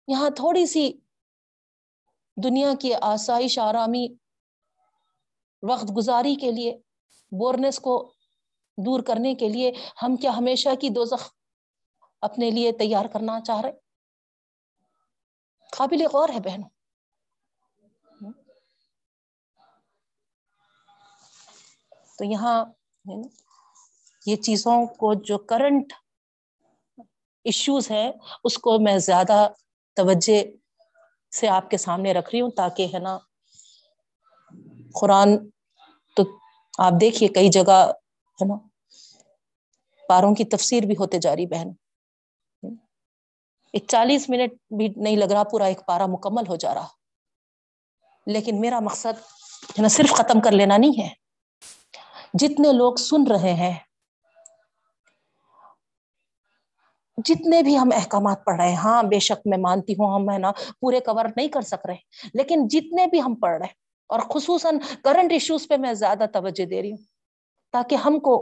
یہاں تھوڑی سی دنیا کی آسائش، آرامی، وقت گزاری کے لیے، بورنس کو دور کرنے کے لیے ہم کیا ہمیشہ کی دو زخ اپنے لیے تیار کرنا چاہ رہے قابل غور ہے بہن تو یہاں یہ چیزوں کو جو کرنٹ ایشوز ہیں، اس کو میں زیادہ توجہ سے آپ کے سامنے رکھ رہی ہوں تاکہ ہے نا، قرآن تو آپ دیکھیے کئی جگہ ہے نا، پاروں کی تفسیر بھی ہوتے جا رہی بہن۔ ایک چالیس منٹ بھی نہیں لگ رہا، پورا ایک پارا مکمل ہو جا رہا۔ لیکن میرا مقصد ہے نا، صرف ختم کر لینا نہیں ہے۔ جتنے لوگ سن رہے ہیں، جتنے بھی ہم احکامات پڑھ رہے ہیں ہاں بے شک میں مانتی ہوں، ہم، ہے نا، پورے کور نہیں کر سک رہے، لیکن جتنے بھی ہم پڑھ رہے ہیں، اور خصوصاً کرنٹ ایشوز پہ میں زیادہ توجہ دے رہی ہوں، تاکہ ہم کو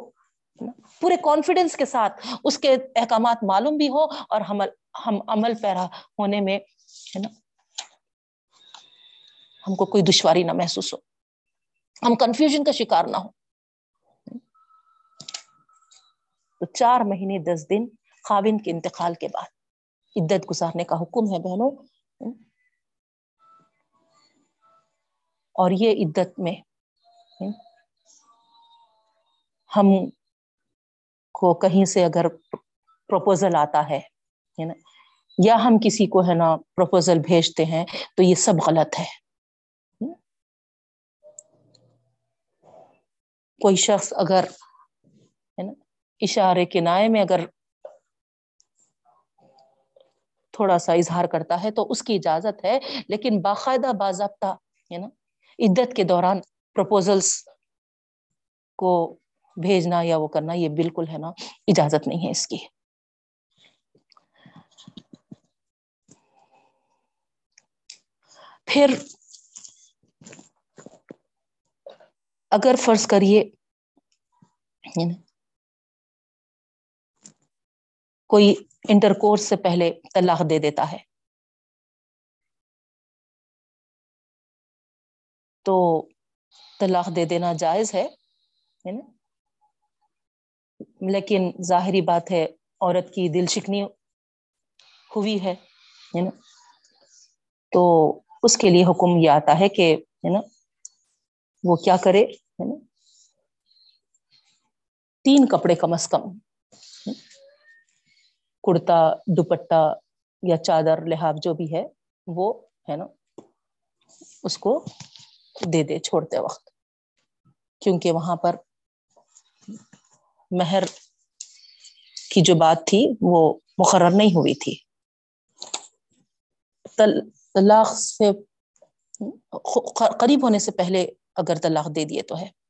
پورے کانفیڈینس کے ساتھ اس کے احکامات معلوم بھی ہو، اور ہم ہم عمل پیرا ہونے میں، ہے نا، ہم کو کوئی دشواری نہ محسوس ہو۔ ہم کنفیوژن کا شکار نہ ہو تو چار مہینے دس دن خاوند کے انتقال کے بعد عدت گزارنے کا حکم ہے بہنوں۔ اور یہ عدت میں ہم کو کہیں سے اگر پروپوزل آتا ہے نا؟ یا ہم کسی کو، ہے نا پروپوزل بھیجتے ہیں تو یہ سب غلط ہے۔ کوئی شخص اگر اشارے کے نائے میں اگر تھوڑا سا اظہار کرتا ہے تو اس کی اجازت ہے، لیکن باقاعدہ باضابطہ، ہے نا، عدت کے دوران پروپوزلس کو بھیجنا یا وہ کرنا، یہ بالکل ہے نا، اجازت نہیں ہے اس کی۔ پھر اگر فرض کریے کوئی انٹر کورس سے پہلے طلاق دے دیتا ہے۔ تو طلاق دے دینا جائز ہے نا؟ لیکن ظاہری بات ہے، عورت کی دل شکنی ہوئی ہے نا؟ تو اس کے لیے حکم یہ آتا ہے کہ، ہے نا، وہ کیا کرے، ہے نا؟ تین کپڑے کم از کم کرتا، دوپٹہ یا چادر، لحاف جو بھی ہے، وہ ہے نا، اس کو دے دے چھوڑتے وقت۔ کیونکہ وہاں پر مہر کی جو بات تھی، وہ مقرر نہیں ہوئی تھی۔ طلاق سے قریب ہونے سے پہلے اگر طلاق دے دیے تو ہے۔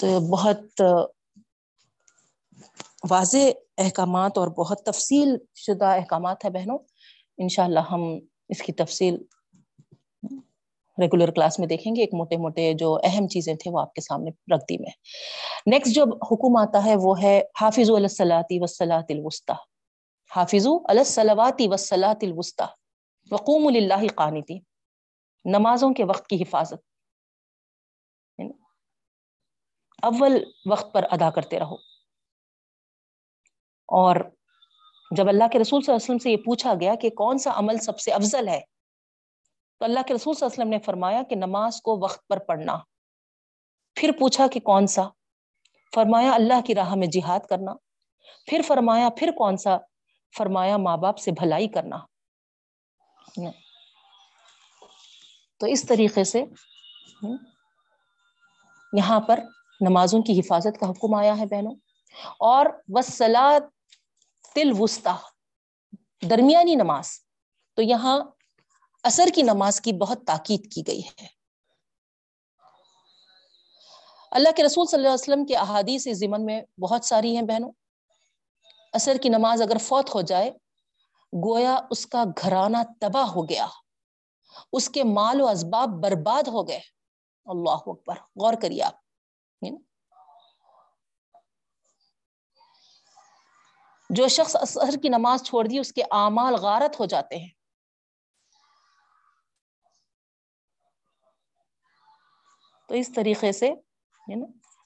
تو بہت واضح احکامات اور بہت تفصیل شدہ احکامات ہے بہنوں۔ انشاءاللہ ہم اس کی تفصیل ریگولر کلاس میں دیکھیں گے۔ ایک موٹے موٹے جو اہم چیزیں تھے وہ آپ کے سامنے رکھ دی میں۔ نیکسٹ جو حکم آتا ہے وہ ہے حافظ السلاتی وسلاۃ الوسطی۔ حافظ السلاواتی وسلاۃ الوسطی۔ وقوم اللہ قانتی نمازوں کے وقت کی حفاظت۔ اول وقت پر ادا کرتے رہو۔ اور جب اللہ کے رسول صلی اللہ علیہ وسلم سے یہ پوچھا گیا کہ کون سا عمل سب سے افضل ہے، تو اللہ کے رسول صلی اللہ علیہ وسلم نے فرمایا کہ نماز کو وقت پر پڑھنا۔ پھر پوچھا کہ کون سا؟ فرمایا اللہ کی راہ میں جہاد کرنا۔ پھر فرمایا، پھر کون سا؟ فرمایا ماں باپ سے بھلائی کرنا۔ تو اس طریقے سے یہاں پر نمازوں کی حفاظت کا حکم آیا ہے بہنوں۔ اور وسلات تل وسطی درمیانی نماز۔ تو یہاں اثر کی نماز کی بہت تاکید کی گئی ہے۔ اللہ کے رسول صلی اللہ علیہ وسلم کے احادیث ضمن میں بہت ساری ہیں بہنوں۔ اثر کی نماز اگر فوت ہو جائے، گویا اس کا گھرانہ تباہ ہو گیا۔ اس کے مال و اسباب برباد ہو گئے۔ اللہ اکبر، غور کریے آپ۔ جو شخص اثر کی نماز چھوڑ دی، اس کے اعمال غارت ہو جاتے ہیں۔ تو اس طریقے سے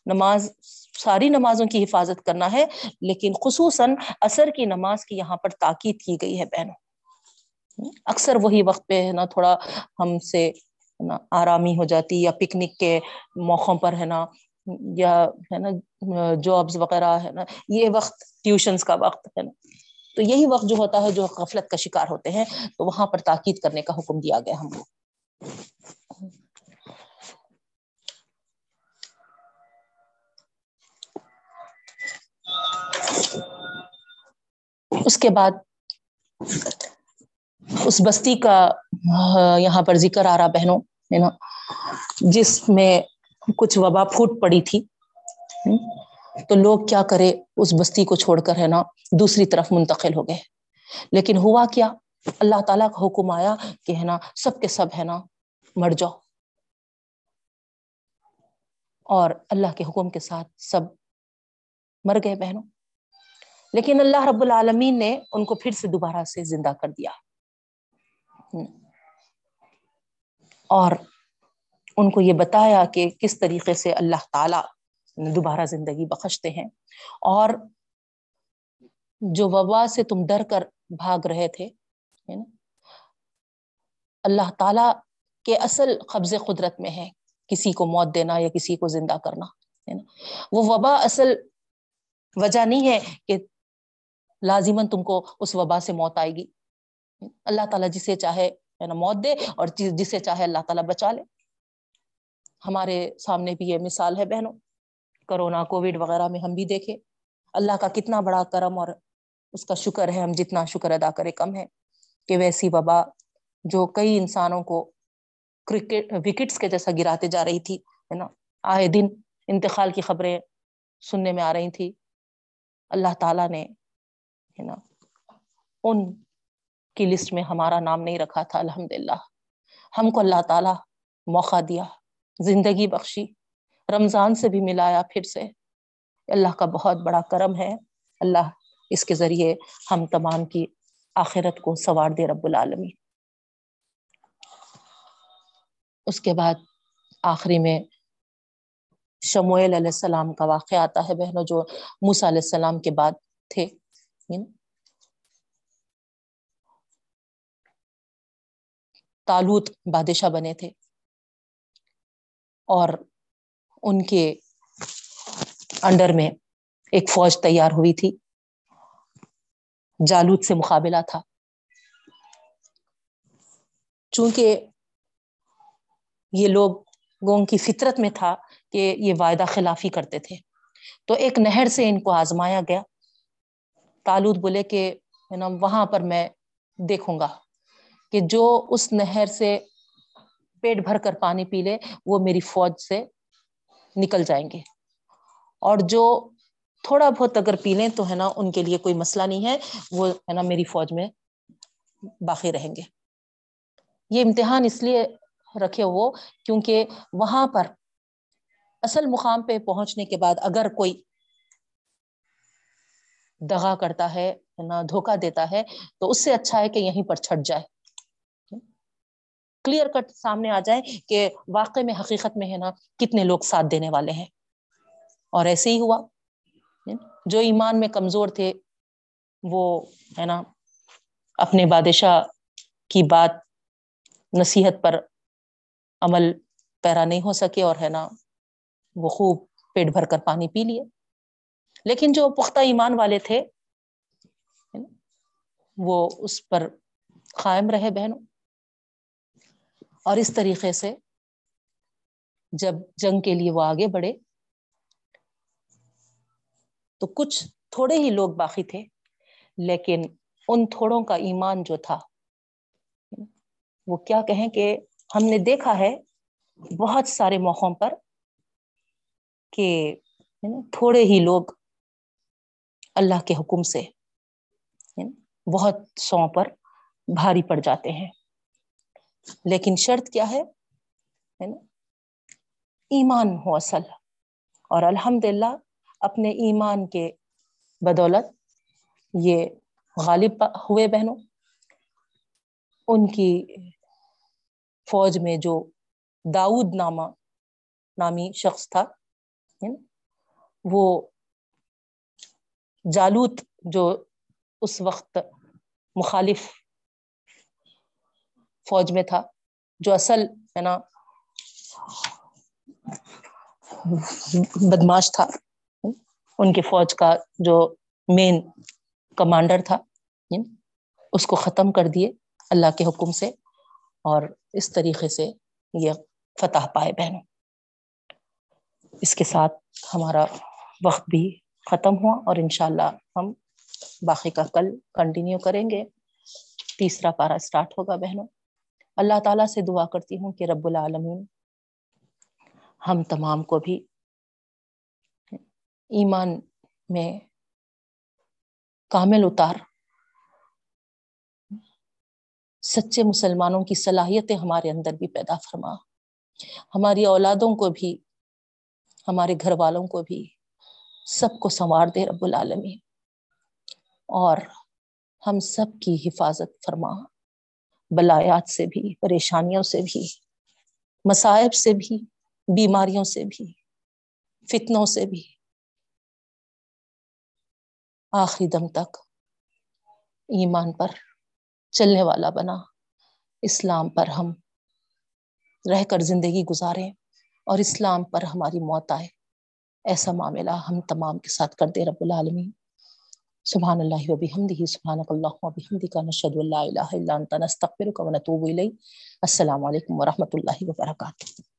نماز، ساری نمازوں کی حفاظت کرنا ہے، لیکن خصوصاً اثر کی نماز کی یہاں پر تاکید کی گئی ہے بہنوں۔ اکثر وہی وقت پہ، ہے نا، تھوڑا ہم سے نا، آرامی ہو جاتی یا پکنک کے موقعوں پر، ہے نا یا ہے نا جابس وغیرہ ہے نا، یہ وقت ٹیوشنس کا وقت ہے نا۔ تو یہی وقت جو ہوتا ہے جو غفلت کا شکار ہوتے ہیں، تو وہاں پر تاکید کرنے کا حکم دیا گیا ہم کو۔ اس کے بعد اس بستی کا یہاں پر ذکر آ رہا بہنوں، ہے نا، جس میں کچھ وبا پھوٹ پڑی تھی۔ تو لوگ کیا کرے، اس بستی کو چھوڑ کر ہے نا دوسری طرف منتقل ہو گئے۔ لیکن ہوا کیا؟ اللہ تعالیٰ کا حکم آیا کہ ہے نا سب کے سب ہے نا مر جاؤ۔ اور اللہ کے حکم کے ساتھ سب مر گئے بہنوں۔ لیکن اللہ رب العالمین نے ان کو پھر سے دوبارہ سے زندہ کر دیا۔ اور ان کو یہ بتایا کہ کس طریقے سے اللہ تعالی دوبارہ زندگی بخشتے ہیں۔ اور جو وبا سے تم ڈر کر بھاگ رہے تھے اللہ تعالی کے اصل قبض قدرت میں ہے۔ کسی کو موت دینا یا کسی کو زندہ کرنا، ہے نا۔ وہ وبا اصل وجہ نہیں ہے کہ لازمن تم کو اس وبا سے موت آئے گی۔ اللہ تعالیٰ جسے چاہے، ہے نا، موت دے، اور جسے چاہے اللہ تعالیٰ بچا لے۔ ہمارے سامنے بھی یہ مثال ہے بہنوں۔ کرونا، کووڈ وغیرہ میں ہم بھی دیکھے۔ اللہ کا کتنا بڑا کرم اور اس کا شکر ہے، ہم جتنا شکر ادا کرے کم ہے کہ ویسی وبا جو کئی انسانوں کو کرکٹ، وکٹس کے جیسا گراتے جا رہی تھی، ہے نا؟ آئے دن انتقال کی خبریں سننے میں آ رہی تھی۔ اللہ تعالیٰ نے، ہے نا، ان کی لسٹ میں ہمارا نام نہیں رکھا تھا الحمد للہ ہم کو اللہ تعالی موقع دیا۔ زندگی بخشی، رمضان سے بھی ملایا پھر سے۔ اللہ کا بہت بڑا کرم ہے۔ اللہ اس کے ذریعے ہم تمام کی آخرت کو سوار دے رب العالمی اس کے بعد آخری میں شمویل علیہ السلام کا واقعہ آتا ہے، بہنوں جو موسیٰ علیہ السلام کے بعد تھے۔ تالوت بادشاہ بنے تھے۔ اور ان کے انڈر میں ایک فوج تیار ہوئی تھی۔ جالوت سے مقابلہ تھا۔ چونکہ یہ لوگوں کی فطرت میں تھا کہ یہ وعدہ خلافی کرتے تھے۔ تو ایک نہر سے ان کو آزمایا گیا۔ تالوت بولے کہ وہاں پر میں دیکھوں گا کہ جو اس نہر سے پیٹ بھر کر پانی پی لے، وہ میری فوج سے نکل جائیں گے۔ اور جو تھوڑا بہت اگر پی لیں تو ہے نا، ان کے لیے کوئی مسئلہ نہیں ہے، وہ ہے نا میری فوج میں باقی رہیں گے۔ یہ امتحان اس لیے رکھے وہ کیونکہ وہاں پر اصل مقام پہ پہنچنے کے بعد اگر کوئی دغا کرتا ہے نہ دھوکا دیتا ہے، تو اس سے اچھا ہے کہ یہیں پر چھٹ جائے۔ کلیئر کٹ سامنے آ جائے کہ واقع میں، حقیقت میں ہے نا، کتنے لوگ ساتھ دینے والے ہیں۔ اور ایسے ہی ہوا۔ جو ایمان میں کمزور تھے، وہ ہے نا، اپنے بادشاہ کی بات، نصیحت پر عمل پیرا نہیں ہو سکے اور ہے نا، وہ خوب پیٹ بھر کر پانی پی لیے۔ لیکن جو پختہ ایمان والے تھے، وہ اس پر قائم رہے بہنوں۔ اور اس طریقے سے جب جنگ کے لیے وہ آگے بڑھے، تو کچھ تھوڑے ہی لوگ باقی تھے، لیکن ان تھوڑوں کا ایمان جو تھا، وہ کیا کہیں کہ ہم نے دیکھا ہے بہت سارے موقعوں پر کہ تھوڑے ہی لوگ اللہ کے حکم سے بہت سو پر بھاری پڑ جاتے ہیں۔ لیکن شرط کیا ہے؟ نا؟ ایمان ہو اصل۔ اور الحمد للہ اپنے ایمان کے بدولت یہ غالب ہوئے بہنوں۔ ان کی فوج میں جو داؤد نامہ نامی شخص تھا وہ جالوت جو اس وقت مخالف فوج میں تھا، جو اصل ہے نا، بدماش تھا۔ ان کی فوج کا جو مین کمانڈر تھا، اس کو ختم کر دیے اللہ کے حکم سے اور اس طریقے سے یہ فتح پائے بہنوں۔ اس کے ساتھ ہمارا وقت بھی ختم ہوا اور انشاءاللہ ہم باقی کا کل کنٹینیو کریں گے۔ تیسرا پارا اسٹارٹ ہوگا بہنوں۔ اللہ تعالیٰ سے دعا کرتی ہوں کہ رب العالمین، ہم تمام کو بھی ایمان میں کامل اتار۔ سچے مسلمانوں کی صلاحیتیں ہمارے اندر بھی پیدا فرما۔ ہماری اولادوں کو بھی، ہمارے گھر والوں کو بھی سب کو سنوار دے رب العالمین۔ اور ہم سب کی حفاظت فرما۔ بلایات سے بھی، پریشانیوں سے بھی، مصائب سے بھی، بیماریوں سے بھی، فتنوں سے بھی۔ آخری دم تک ایمان پر چلنے والا بنا۔ اسلام پر ہم رہ کر زندگی گزاریں اور اسلام پر ہماری موت آئے۔ ایسا معاملہ ہم تمام کے ساتھ کر دے رب العالمین۔ سبحان اللہ و بحمدہ، سبحانک اللہ و بحمدک، نشہد اللہ الہ الا انت، نستغفرک و نتوب الیک۔ السلام علیکم ورحمۃ اللہ وبرکاتہ۔